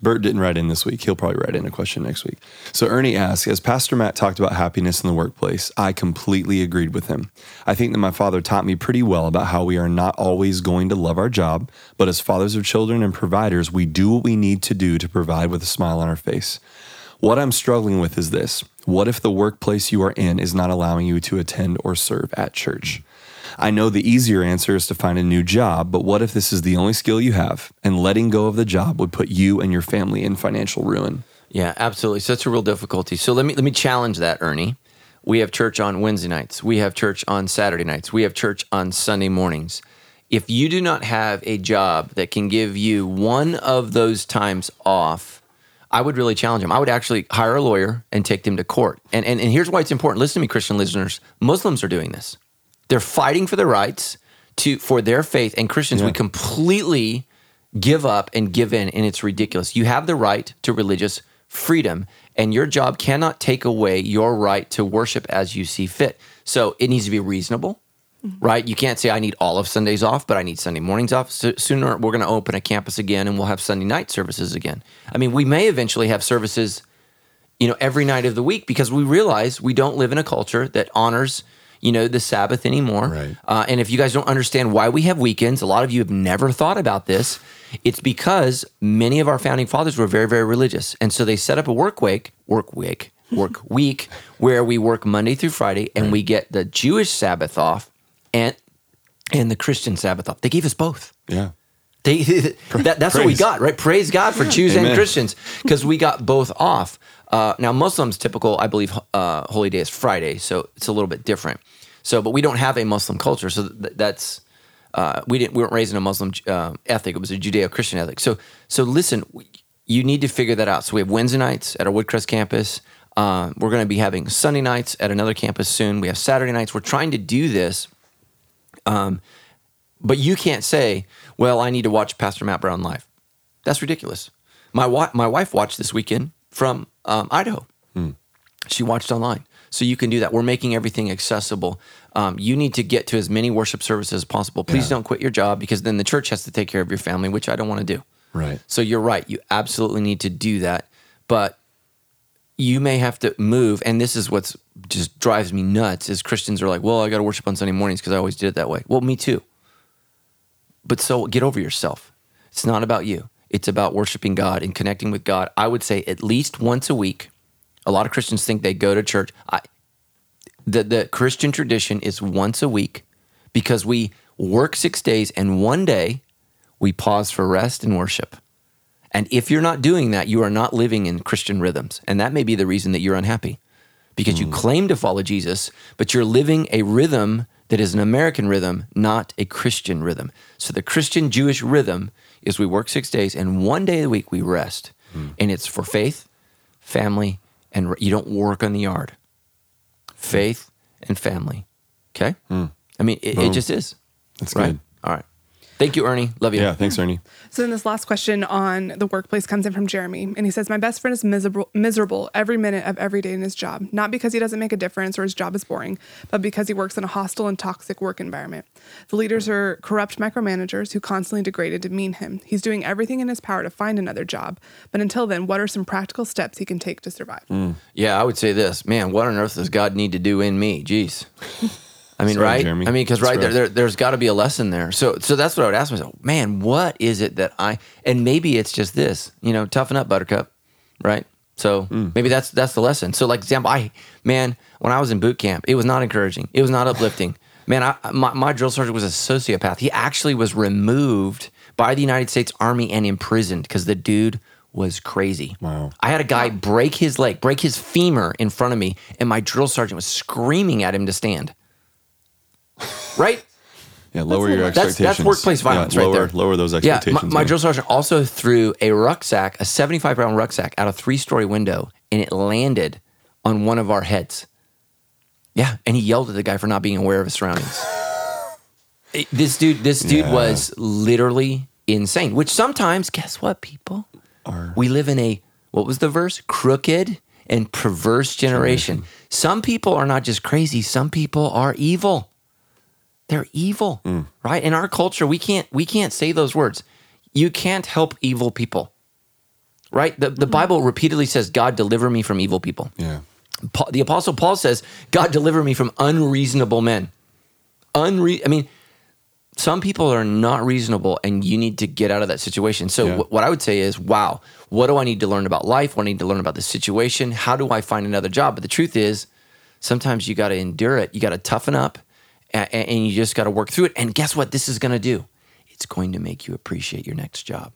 Bert didn't write in this week. He'll probably write in a question next week. So Ernie asks, as Pastor Matt talked about happiness in the workplace, I completely agreed with him. I think that my father taught me pretty well about how we are not always going to love our job, but as fathers of children and providers, we do what we need to do to provide with a smile on our face. What I'm struggling with is this. What if the workplace you are in is not allowing you to attend or serve at church? I know the easier answer is to find a new job, but what if this is the only skill you have and letting go of the job would put you and your family in financial ruin? Yeah, absolutely. So that's a real difficulty. So let me let me challenge that, Ernie. We have church on Wednesday nights. We have church on Saturday nights. We have church on Sunday mornings. If you do not have a job that can give you one of those times off, I would really challenge them. I would actually hire a lawyer and take them to court. And and, and here's why it's important. Listen to me, Christian listeners. Muslims are doing this. They're fighting for their rights to for their faith. And Christians, we completely give up and give in, and it's ridiculous. You have the right to religious freedom, and your job cannot take away your right to worship as you see fit. So it needs to be reasonable, mm-hmm. right? You can't say, I need all of Sundays off, but I need Sunday mornings off. So sooner we're going to open a campus again and we'll have Sunday night services again. I mean, we may eventually have services you know, every night of the week because we realize we don't live in a culture that honors, you know, the Sabbath anymore. Right. Uh, and if you guys don't understand why we have weekends, a lot of you have never thought about this. It's because many of our founding fathers were very, very religious, and so they set up a work week, work week, work (laughs) week, where we work Monday through Friday, and we get the Jewish Sabbath off and and the Christian Sabbath off. They gave us both. Yeah. They, (laughs) that, that's what we got, right? Praise God for Jews and Christians because we got both off. Uh, now, Muslims typical, I believe, uh, holy day is Friday, so it's a little bit different. So, but we don't have a Muslim culture, so th- that's uh, we didn't we weren't raised in a Muslim uh, ethic. It was a Judeo-Christian ethic. So, so listen, you need to figure that out. So we have Wednesday nights at our Woodcrest campus. Uh, we're going to be having Sunday nights at another campus soon. We have Saturday nights. We're trying to do this but you can't say, "Well, I need to watch Pastor Matt Brown live." That's ridiculous. My wife, my wife watched this weekend from um, Idaho. She watched online, so you can do that. We're making everything accessible. Um, you need to get to as many worship services as possible. Please Yeah. don't quit your job because then the church has to take care of your family, which I don't want to do. Right. So you're right. You absolutely need to do that. But you may have to move. And this is what's just drives me nuts is Christians are like, well, I got to worship on Sunday mornings because I always did it that way. Well, me too. But so get over yourself. It's not about you. It's about worshiping God and connecting with God. I would say at least once a week. A lot of Christians think they go to church. I, the, the Christian tradition is once a week because we work six days and one day we pause for rest and worship. And if you're not doing that, you are not living in Christian rhythms. And that may be the reason that you're unhappy because you hmm. claim to follow Jesus, but you're living a rhythm that is an American rhythm, not a Christian rhythm. So the Christian Jewish rhythm is we work six days and one day a week we rest. Hmm. And it's for faith, family, and re- you don't work on the yard. Faith and family. Okay? Hmm. I mean, it, it just is. That's right? good. All right. Thank you, Ernie. Love you. Yeah, thanks, Ernie. So then this last question on the workplace comes in from Jeremy, and he says, "My best friend is miserable, miserable every minute of every day in his job. Not because he doesn't make a difference or his job is boring, but because he works in a hostile and toxic work environment. The leaders are corrupt micromanagers who constantly degrade and demean him. He's doing everything in his power to find another job, but until then, what are some practical steps he can take to survive?" Mm. Yeah, I would say this, man. What on earth does God need to do in me? Jeez. (laughs) I mean, That's right? Jeremy. I mean, because right, there, there, there's got to be a lesson there. So, so that's what I would ask myself. Man, what is it that I? And maybe it's just this. You know, toughen up, Buttercup. Right. So Mm. maybe that's that's the lesson. So, like example, I man, when I was in boot camp, it was not encouraging. It was not uplifting. Man, I, my, my drill sergeant was a sociopath. He actually was removed by the United States Army and imprisoned because the dude was crazy. Wow. I had a guy break his leg, break his femur in front of me, and my drill sergeant was screaming at him to stand. Right? Yeah, lower your That's- that's expectations. workplace Yeah, violence right lower, there. Lower those Yeah, expectations. my, my drill sergeant also threw a rucksack, a 75 pound rucksack, out a three story window, and it landed on one of our heads. Yeah, and he yelled at the guy for not being aware of his surroundings. (laughs) It- this dude, this dude Yeah. was literally insane. Which sometimes, guess what, people? Are- we live in a what was the verse? Crooked and perverse generation. Some people are not just crazy. Some people are evil. They're evil, Mm. right? In our culture, we can't we can't say those words. You can't help evil people, right? The the Bible repeatedly says, "God deliver me from evil people." Yeah. Paul, the apostle Paul says, "God deliver me from unreasonable men." Unre- I mean, some people are not reasonable, and you need to get out of that situation. So, Yeah. wh- what I would say is, wow, what do I need to learn about life? What do I need to learn about the situation? How do I find another job? But the truth is, sometimes you got to endure it. You got to toughen up, and, and you just got to work through it. And guess what? This is going to do. It's going to make you appreciate your next job,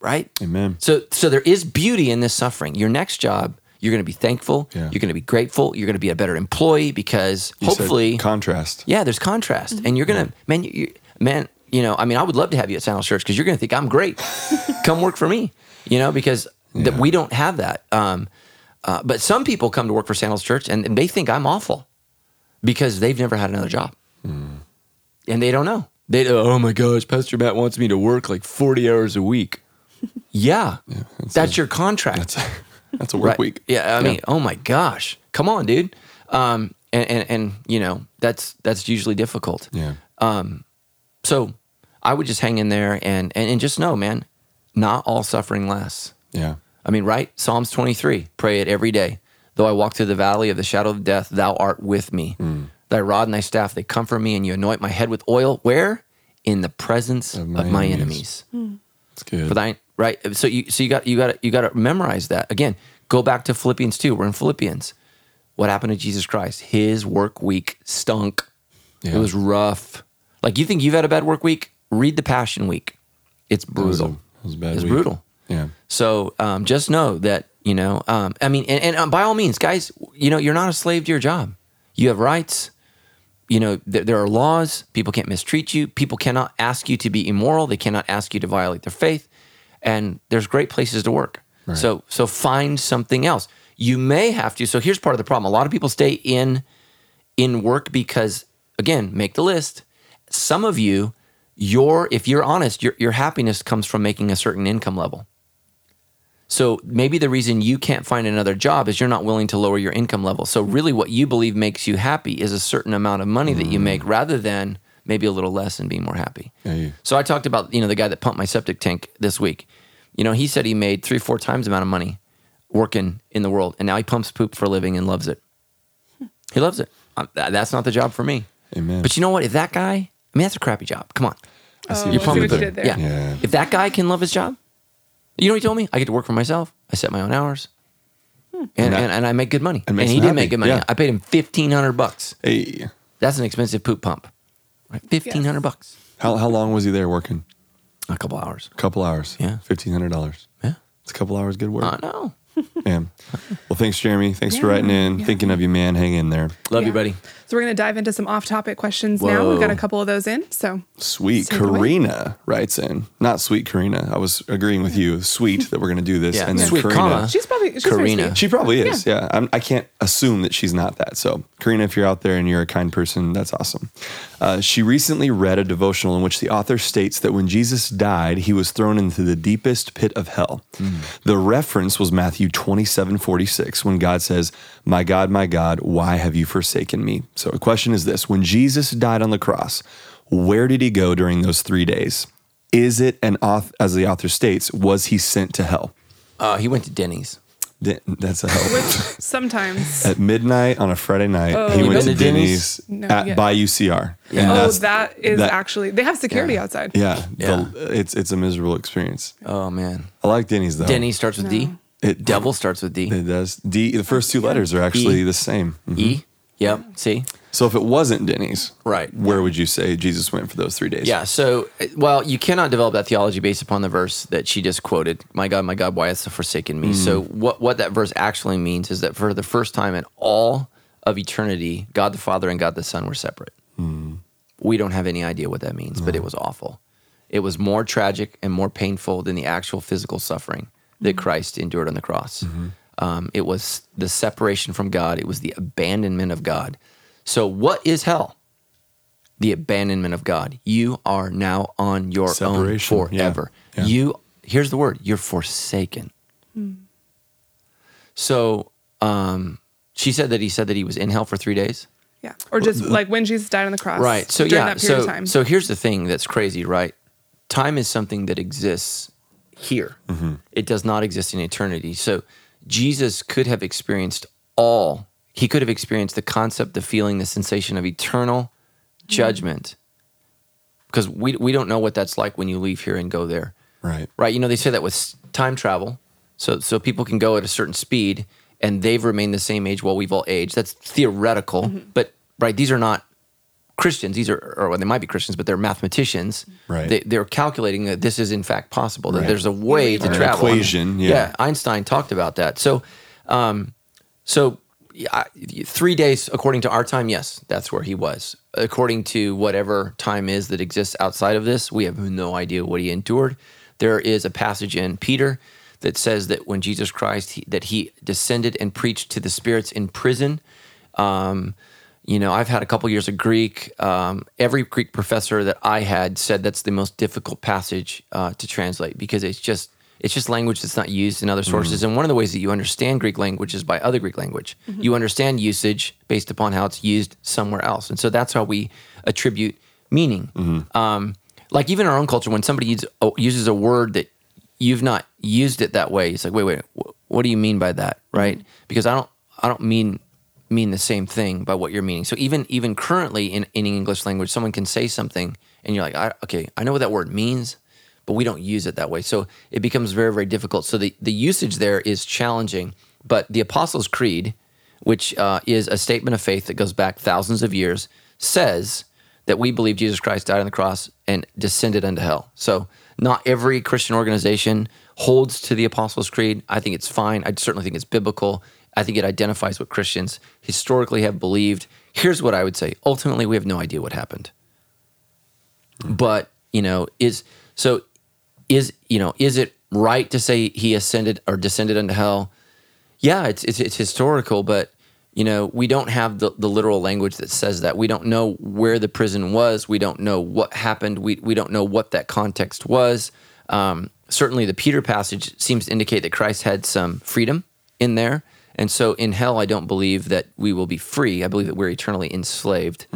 right? Amen. So, so there is beauty in this suffering. Your next job, you're going to be thankful. Yeah. You're going to be grateful. You're going to be a better employee because You hopefully, contrast. yeah, there's contrast, and you're gonna, man, you, you, man, you know, I mean, I would love to have you at Sandals Church because you're gonna think I'm great. (laughs) come work for me, you know, because that Yeah. we don't have that. Um, uh, but some people come to work for Sandals Church and, and they think I'm awful because they've never had another job, Hmm. and they don't know. They, oh my gosh, Pastor Matt wants me to work like 40 hours a week. (laughs) Yeah, that's, your contract. That's (laughs) that's a work Right. week. Yeah, I mean, oh my gosh, come on, dude. Um, and, and and you know that's that's usually difficult. Yeah. Um, So I would just hang in there and and, and just know, man, not all suffering lasts. Yeah. I mean, right? Psalms twenty three, pray it every day. Though I walk through the valley of the shadow of death, thou art with me. Hmm. Thy rod and thy staff they comfort me, and you anoint my head with oil. Where? In the presence of Of my, my enemies. enemies. It's good. For thine right. So you so you got you got you got to memorize that again. Go back to Philippians two. We're in Philippians. What happened to Jesus Christ? His work week stunk. Yeah. It was rough. Like you think you've had a bad work week? Read the Passion Week. It's That was a- brutal. that was a bad It's week. brutal. Yeah. So um, just know that you know. Um, I mean, and, and um, by all means, guys, you know, you're not a slave to your job. You have rights. You know, th- there are laws. People can't mistreat you. People cannot ask you to be immoral. They cannot ask you to violate their faith. And there's great places to work. So so find something else. You may have to. So here's part of the problem. A lot of people stay in in work because again, make the list. Some of you, your if you're honest, your your happiness comes from making a certain income level. So maybe the reason you can't find another job is you're not willing to lower your income level. So really what you believe makes you happy is a certain amount of money that you mm. make rather than maybe a little less and being more happy. Yeah, you- So I talked about, you know, the guy that pumped my septic tank this week. You know, he said he made three, four times the amount of money working in the world. And now he pumps poop for a living and loves it. He loves it. That- that's not the job for me. Amen. But you know what? If that guy, I mean, that's a crappy job. Come on. Oh, see I what see you what you did did. Yeah. Yeah. If that guy can love his job, you know what he told me? I get to work for myself. I set my own hours. And, And and, that- and, I make good money. and And, he did happy. make good money. Yeah. I paid him fifteen hundred bucks. Hey, That's an expensive poop pump. Right? Fifteen hundred bucks. how how long was he there working? A couple hours. A couple hours. Yeah. Fifteen hundred dollars. Yeah. It's a couple hours good work. I know. Yeah. Well, thanks, Jeremy. Thanks for writing in. yeah. Thinking of you, man. Hang in there. Love you, buddy. So we're going to dive into some off-topic questions now. We've got a couple of those in. So Sweet. Take away. Karina writes in. Not sweet Karina. I was agreeing with you. Sweet that we're going to do this. Yeah. And then Sweet Karina. comma. she's probably she's Karina. She probably is. Yeah. I'm, I can't assume that she's not that. So, Karina, if you're out there and you're a kind person, that's awesome. Uh, she recently read a devotional in which the author states that when Jesus died, he was thrown into the deepest pit of hell. The reference was Matthew 27 46, when God says, My God, my God, why have you forsaken me? So, the question is this When Jesus died on the cross, where did he go during those three days? Is it an auth, as the author states, was he sent to hell? Uh, he went to Denny's. Th- That's a hell. Which sometimes (laughs) At midnight on a Friday night, he you went been to to Denny's? Denny's No, at, yeah. by UCR. And oh, that's- that is that- actually they have security outside. yeah, Yeah. the- it's it's a miserable experience. Oh man. I like Denny's though. Denny starts with D. It- Devil starts with D. It does. D. The first two letters are actually E. the same. Mhm. E. Yep. See. So if it wasn't Denny's, Right. where would you say Jesus went for those three days? Yeah. So, uh, well, you cannot develop that theology based upon the verse that she just quoted. My God, my God, why hast thou forsaken me? So, what what that verse actually means is that for the first time in all of eternity, God the Father and God the Son were separate. We don't have any idea what that means, but it was awful. It was more tragic and more painful than the actual physical suffering that Christ endured on the cross. Um, it was the separation from God. It was the abandonment of God. So, what is hell? the abandonment of God. You are now on your Separation, own forever. yeah, yeah. You here's the word, you're forsaken. So um she said that he said that he was in hell for three days. Yeah. Or just like when Jesus died on the cross. Right. So yeah. that period So of time. so here's the thing that's crazy, right? Time is something that exists here. Mm-hmm. It does not exist in eternity. So Jesus could have experienced all. He could have experienced the concept, the feeling, the sensation of eternal judgment. Because we we don't know what that's like when you leave here and go there. Right. Right. You know, they say that with time travel. So so people can go at a certain speed and they've remained the same age while we've all aged. That's theoretical. But right, these are not Christians. These are or well, they might be Christians, but they're mathematicians. Right. They, they're calculating that this is in fact possible. That Right. there's a way to Or an travel. equation, yeah. yeah. Einstein talked about that. So um so yeah, three days according to our time, yes, that's where he was. According to whatever time is that exists outside of this, we have no idea what he endured. There is a passage in Peter that says that when Jesus Christ he, that he descended and preached to the spirits in prison. Um, you know, I've had a couple years of Greek. Um, every Greek professor that I had said that's the most difficult passage uh, to translate because it's just it's just language that's not used in other sources. And one of the ways that you understand Greek language is by other Greek language. You understand usage based upon how it's used somewhere else, and so that's how we attribute meaning. Um, like even in our own culture, when somebody uses, uses a word that you've not used it that way, it's like, wait, wait, wh- what do you mean by that, right? Because I don't, I don't mean mean the same thing by what you're meaning. So even even currently in in English language, someone can say something, and you're like, I, okay, I know what that word means, but we don't use it that way. So it becomes very very difficult. So the the usage there is challenging. But the Apostles' Creed, which uh, is a statement of faith that goes back thousands of years, says that we believe Jesus Christ died on the cross and descended into hell. So not every Christian organization holds to the Apostles' Creed. I think it's fine. I certainly think it's biblical. I think it identifies what Christians historically have believed. Here's what I would say. Ultimately, we have no idea what happened. But, you know, is so is, you know, is it right to say he ascended or descended into hell? yeah, it's, it's it's historical, but you know we don't have the, the literal language that says that. We don't know where the prison was. We don't know what happened. We we don't know what that context was. Um, certainly, the Peter passage seems to indicate that Christ had some freedom in there, and so in hell, I don't believe that we will be free. I believe that we're eternally enslaved.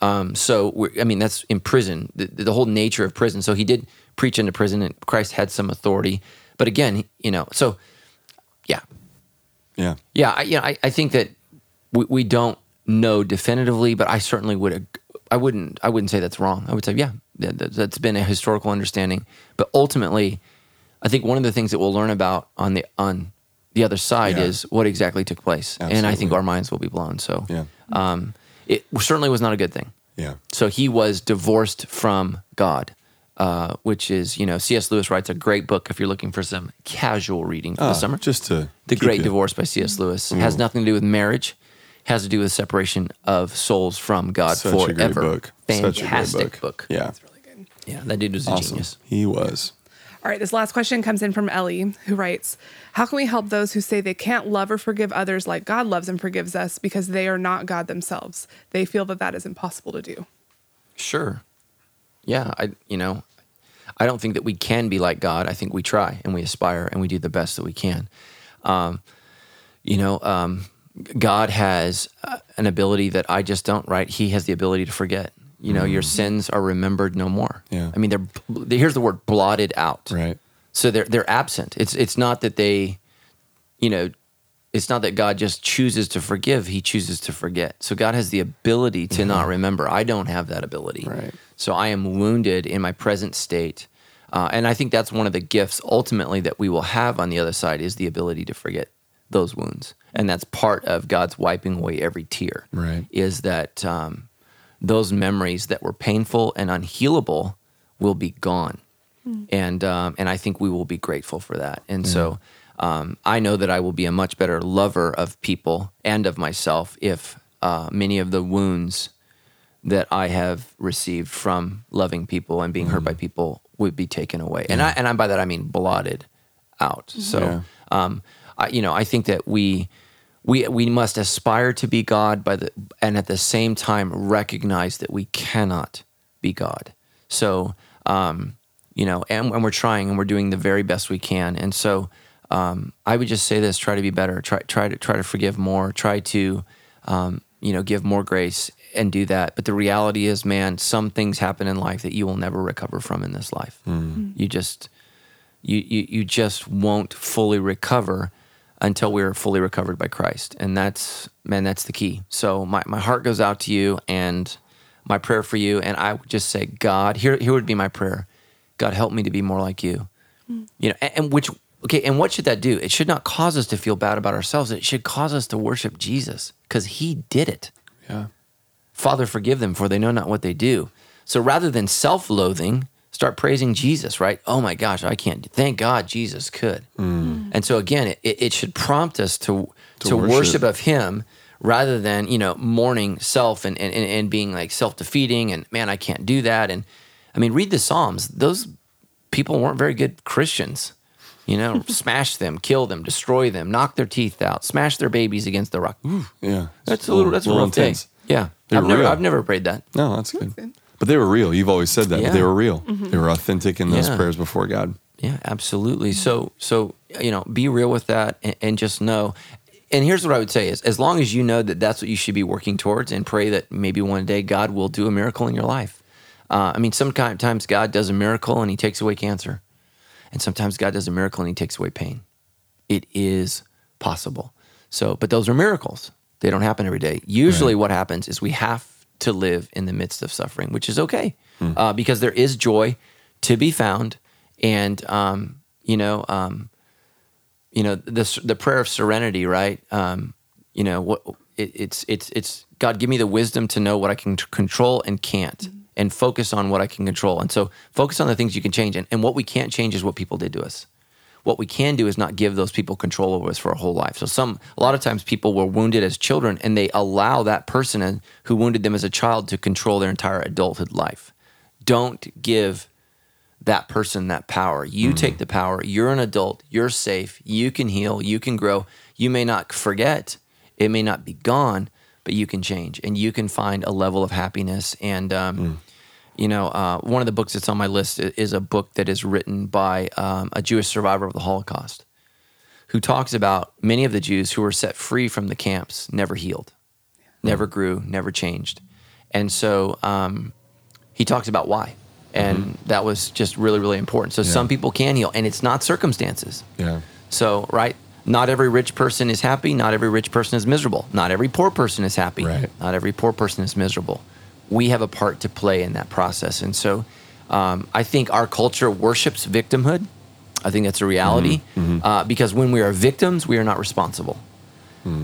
Um, so we're, I mean, that's in prison. The, the whole nature of prison. So he did preach into prison, and Christ had some authority. But again, you know, so yeah, Yeah. yeah, I, you know, I, I think that we, we don't know definitively, but I certainly would. I wouldn't. I wouldn't say that's wrong. I would say, yeah, that- that's been a historical understanding. But ultimately, I think one of the things that we'll learn about on the on the other side Yeah. is what exactly took place, and I think our minds will be blown. So, Yeah. um, it certainly was not a good thing. Yeah. So he was divorced from God. uh, which is you know C.S. Lewis writes a great book if you're looking for some casual reading for Uh, the summer. just to The Great it- Divorce by C.S. Lewis has nothing to do with marriage. Has to do with separation of souls from God Such a great forever. book. Such a great Fantastic book. Yeah, It's really good. Yeah, that dude was a genius. He was. All right, this last question comes in from Ellie, who writes How can we help those who say they can't love or forgive others like God loves and forgives us because they are not God themselves? They feel that that is impossible to do. Sure. Yeah, I you know, I don't think that we can be like God. I think we try and we aspire and we do the best that we can. Um, you know, um, God has uh, an ability that I just don't. Right? He has the ability to forget. You know, your sins are remembered no more. Yeah. I mean, they're they- here's the word blotted out. Right. So they're they're absent. It's it's not that they, you know, it's not that God just chooses to forgive. He chooses to forget. So God has the ability to not remember. I don't have that ability. Right. So I am wounded in my present state, uh, and I think that's one of the gifts ultimately that we will have on the other side is the ability to forget those wounds, and that's part of God's wiping away every tear. Right. Is that um, those memories that were painful and unhealable will be gone and um, and I think we will be grateful for that. And so um, I know that I will be a much better lover of people and of myself if uh, many of the wounds that I have received from loving people and being hurt by people would be taken away. And I and I, by that I mean blotted out. So Yeah. um, I, you know I think that we. We, we must aspire to be God by the and at the same time recognize that we cannot be God. So um, you know, and, and we're trying and we're doing the very best we can. And so um, I would just say this: try to be better. Try try to try to forgive more. Try to um, you know give more grace and do that. But the reality is, man, some things happen in life that you will never recover from in this life. You just you, you you just won't fully recover until we're fully recovered by Christ. And that's man, that's the key. So my, my heart goes out to you and my prayer for you. And I would just say, God, here here would be my prayer. God help me to be more like you. Mm. You know, and, and which okay, and what should that do? It should not cause us to feel bad about ourselves. It should cause us to worship Jesus because he did it. Yeah. Father, forgive them, for they know not what they do. So rather than self loathing, start praising Jesus, right? Oh my gosh, I can't. Thank God Jesus could. Mm. Mm. And so again, it, it should prompt us to, to, worship. worship. of Him rather than, you know, mourning self and, and, and being like self defeating and man, I can't do that. And I mean, read the Psalms. Those people weren't very good Christians. You know, (laughs) smash them, kill them, destroy them, knock their teeth out, smash their babies against the rock. Ooh, Yeah. that's a little. That's a little rough thing. Yeah, They're I've never, real. I've never prayed that. No, that's good. good. But they were real. You've always said that. But they were real. Mm-hmm. They were authentic in those Yeah. prayers before God. Yeah, absolutely. So, so you know, be real with that, and, and just know. And here's what I would say: is as long as you know that that's what you should be working towards, and pray that maybe one day God will do a miracle in your life. Uh, I mean, sometimes God does a miracle and He takes away cancer, and sometimes God does a miracle and He takes away pain. It is possible. So, but those are miracles. They don't happen every day. Usually, what happens is we have to live in the midst of suffering, which is okay, uh, because there is joy to be found, and um, you know, um, you know, the the prayer of serenity, right? Um, you know, what it, it's it's it's God, give me the wisdom to know what I can control and can't, and focus on what I can control. And so, focus on the things you can change, and, and what we can't change is what people did to us what we can do is not give those people control over us for a whole life. So some a lot of times people were wounded as children and they allow that person who wounded them as a child to control their entire adulthood life. Don't give that person that power. You mm-hmm. take the power. You're an adult. You're safe. You can heal. You can grow. You may not forget. It may not be gone, but you can change and you can find a level of happiness. And um, you know, uh, one of the books that's on my list is a book that is written by um, a Jewish survivor of the Holocaust, who talks about many of the Jews who were set free from the camps never healed, never grew, never changed, and so um, he talks about why, and that was just really, really important. So some people can heal, and it's not circumstances. Yeah. So, right, not every rich person is happy. Not every rich person is miserable. Not every poor person is happy. Right. Not every poor person is miserable. We have a part to play in that process. And so um, I think our culture worships victimhood. I think that's a reality Uh, because when we are victims, we are not responsible.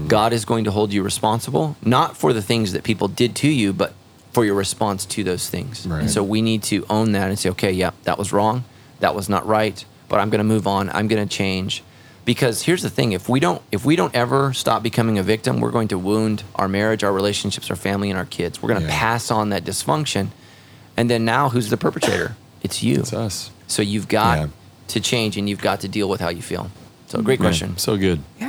God is going to hold you responsible, not for the things that people did to you, but for your response to those things. Right. And so we need to own that and say, okay, yeah, that was wrong. That was not right, but I'm going to move on. I'm going to change. Because here's the thing, if we don't if we don't ever stop becoming a victim, we're going to wound our marriage, our relationships, our family and our kids. We're going to Yeah. pass on that dysfunction. And then now who's the perpetrator? It's you. It's us. So you've got Yeah. to change and you've got to deal with how you feel. So great Man, question. so good. Yeah.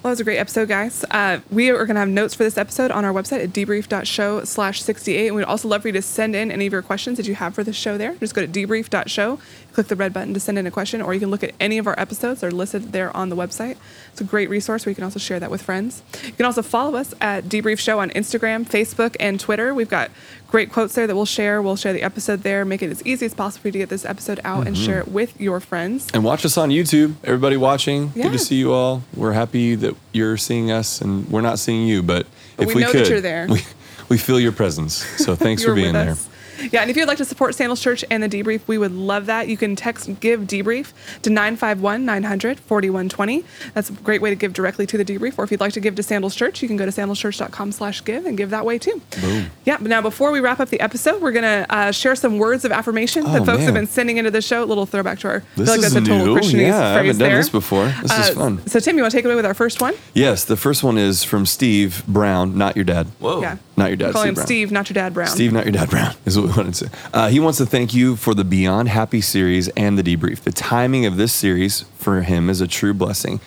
Well, that was a great episode, guys. Uh, we are going to have notes for this episode on our website at debrief.show slash 68. And we'd also love for you to send in any of your questions that you have for the show there. Just go to debrief.show, click the red button to send in a question, or you can look at any of our episodes. They're listed there on the website. It's a great resource where you can also share that with friends. You can also follow us at Debrief Show on Instagram, Facebook, and Twitter. We've got great quotes there that we'll share. We'll share the episode there, make it as easy as possible for you to get this episode out and mm-hmm. share it with your friends. And watch us on YouTube. Everybody watching, good Yeah. to see you all. We're happy that you're seeing us, and we're not seeing you, but, But if we we, know that could, you're there. We, we feel your presence. So (laughs) thanks for being there. us. Yeah, and if you'd like to support Sandals Church and the debrief, we would love that. You can text give debrief to 951 900 4120. That's a great way to give directly to the debrief. Or if you'd like to give to Sandals Church, you can go to sandalschurch.com slash give and give that way too. Boom. Yeah, but now before we wrap up the episode, we're going to uh, share some words of affirmation that Oh, folks have been sending into the show. A little throwback to our, I This feel like is that's a total new. Christianese Yeah, I haven't done there. this before. This is Uh, fun. So, Tim, you want to take it away with our first one? Yes, the first one is from Steve Brown, not your dad. Whoa. Yeah. Not your dad, We're Steve him Brown. Steve, not your dad, Brown. Steve, not your dad, Brown, is what we wanted to say. Uh, he wants to thank you for the Beyond Happy series and the debrief. The timing of this series for him is a true blessing,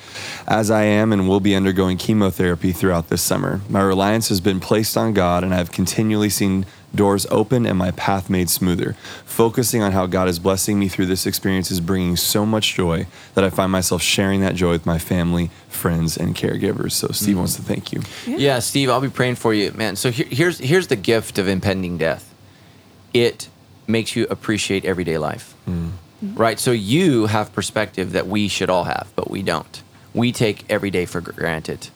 as I am and will be undergoing chemotherapy throughout this summer. My reliance has been placed on God, and I have continually seen doors open and my path made smoother. Focusing on how God is blessing me through this experience is bringing so much joy that I find myself sharing that joy with my family, friends, and caregivers. So, Steve mm-hmm. wants to thank you. Yeah. Steve, I'll be praying for you, man. So here, here's here's the gift of impending death. It makes you appreciate everyday life, mm. mm-hmm. right? So you have perspective that we should all have, but we don't. We take every day for granted,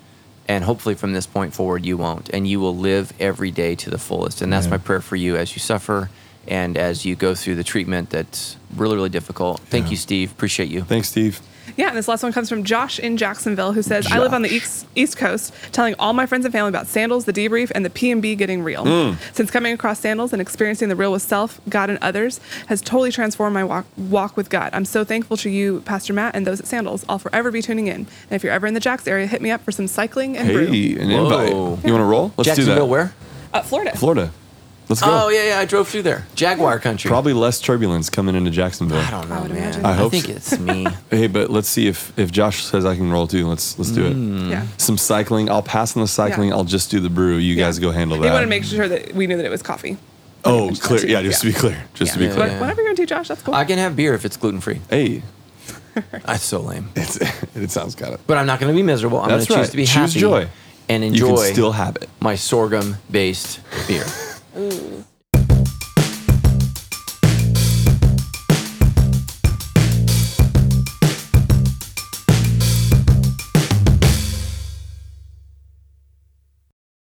and hopefully from this point forward, you won't, and you will live every day to the fullest. And that's Yeah. my prayer for you as you suffer and as you go through the treatment that's really really difficult. Thank Yeah. you, Steve. Appreciate you. Thanks, Steve. Yeah, and this last one comes from Josh in Jacksonville, who says, "I live on the east, east Coast, telling all my friends and family about sandals, the debrief, and the PMB getting real. Mm. Since coming across sandals and experiencing the real with self, God, and others has totally transformed my walk, walk with God. I'm so thankful to you, Pastor Matt, and those at Sandals. I'll forever be tuning in. And if you're ever in the Jacks area, hit me up for some cycling and brew. Hey, an Whoa. invite. You want to roll? Let's do Jacksonville, that. where? Uh, Florida. Florida. Let's go. Oh yeah, yeah. I drove through there. Jaguar country. Probably less turbulence coming into Jacksonville. I don't know, I would man. imagine. I I, hope think so. it's me. (laughs) Hey, but let's see if if Josh says I can roll too. Let's let's do Mm. it. Yeah. Some cycling. I'll pass on the cycling. Yeah. I'll just do the brew. You guys go handle that. He wanted to make sure that we knew that it was coffee. oh, Just clear. Yeah, just to be clear. Just to be clear. But whatever you're gonna into, Josh, that's cool. I can have beer if it's gluten free. Hey, (laughs) That's so lame. it's, (laughs) it sounds got it. But I'm not going to be miserable. I'm going That's to choose to be Choose happy Choose joy. and enjoy. You enjoy can still have it. my sorghum based beer. 嗯。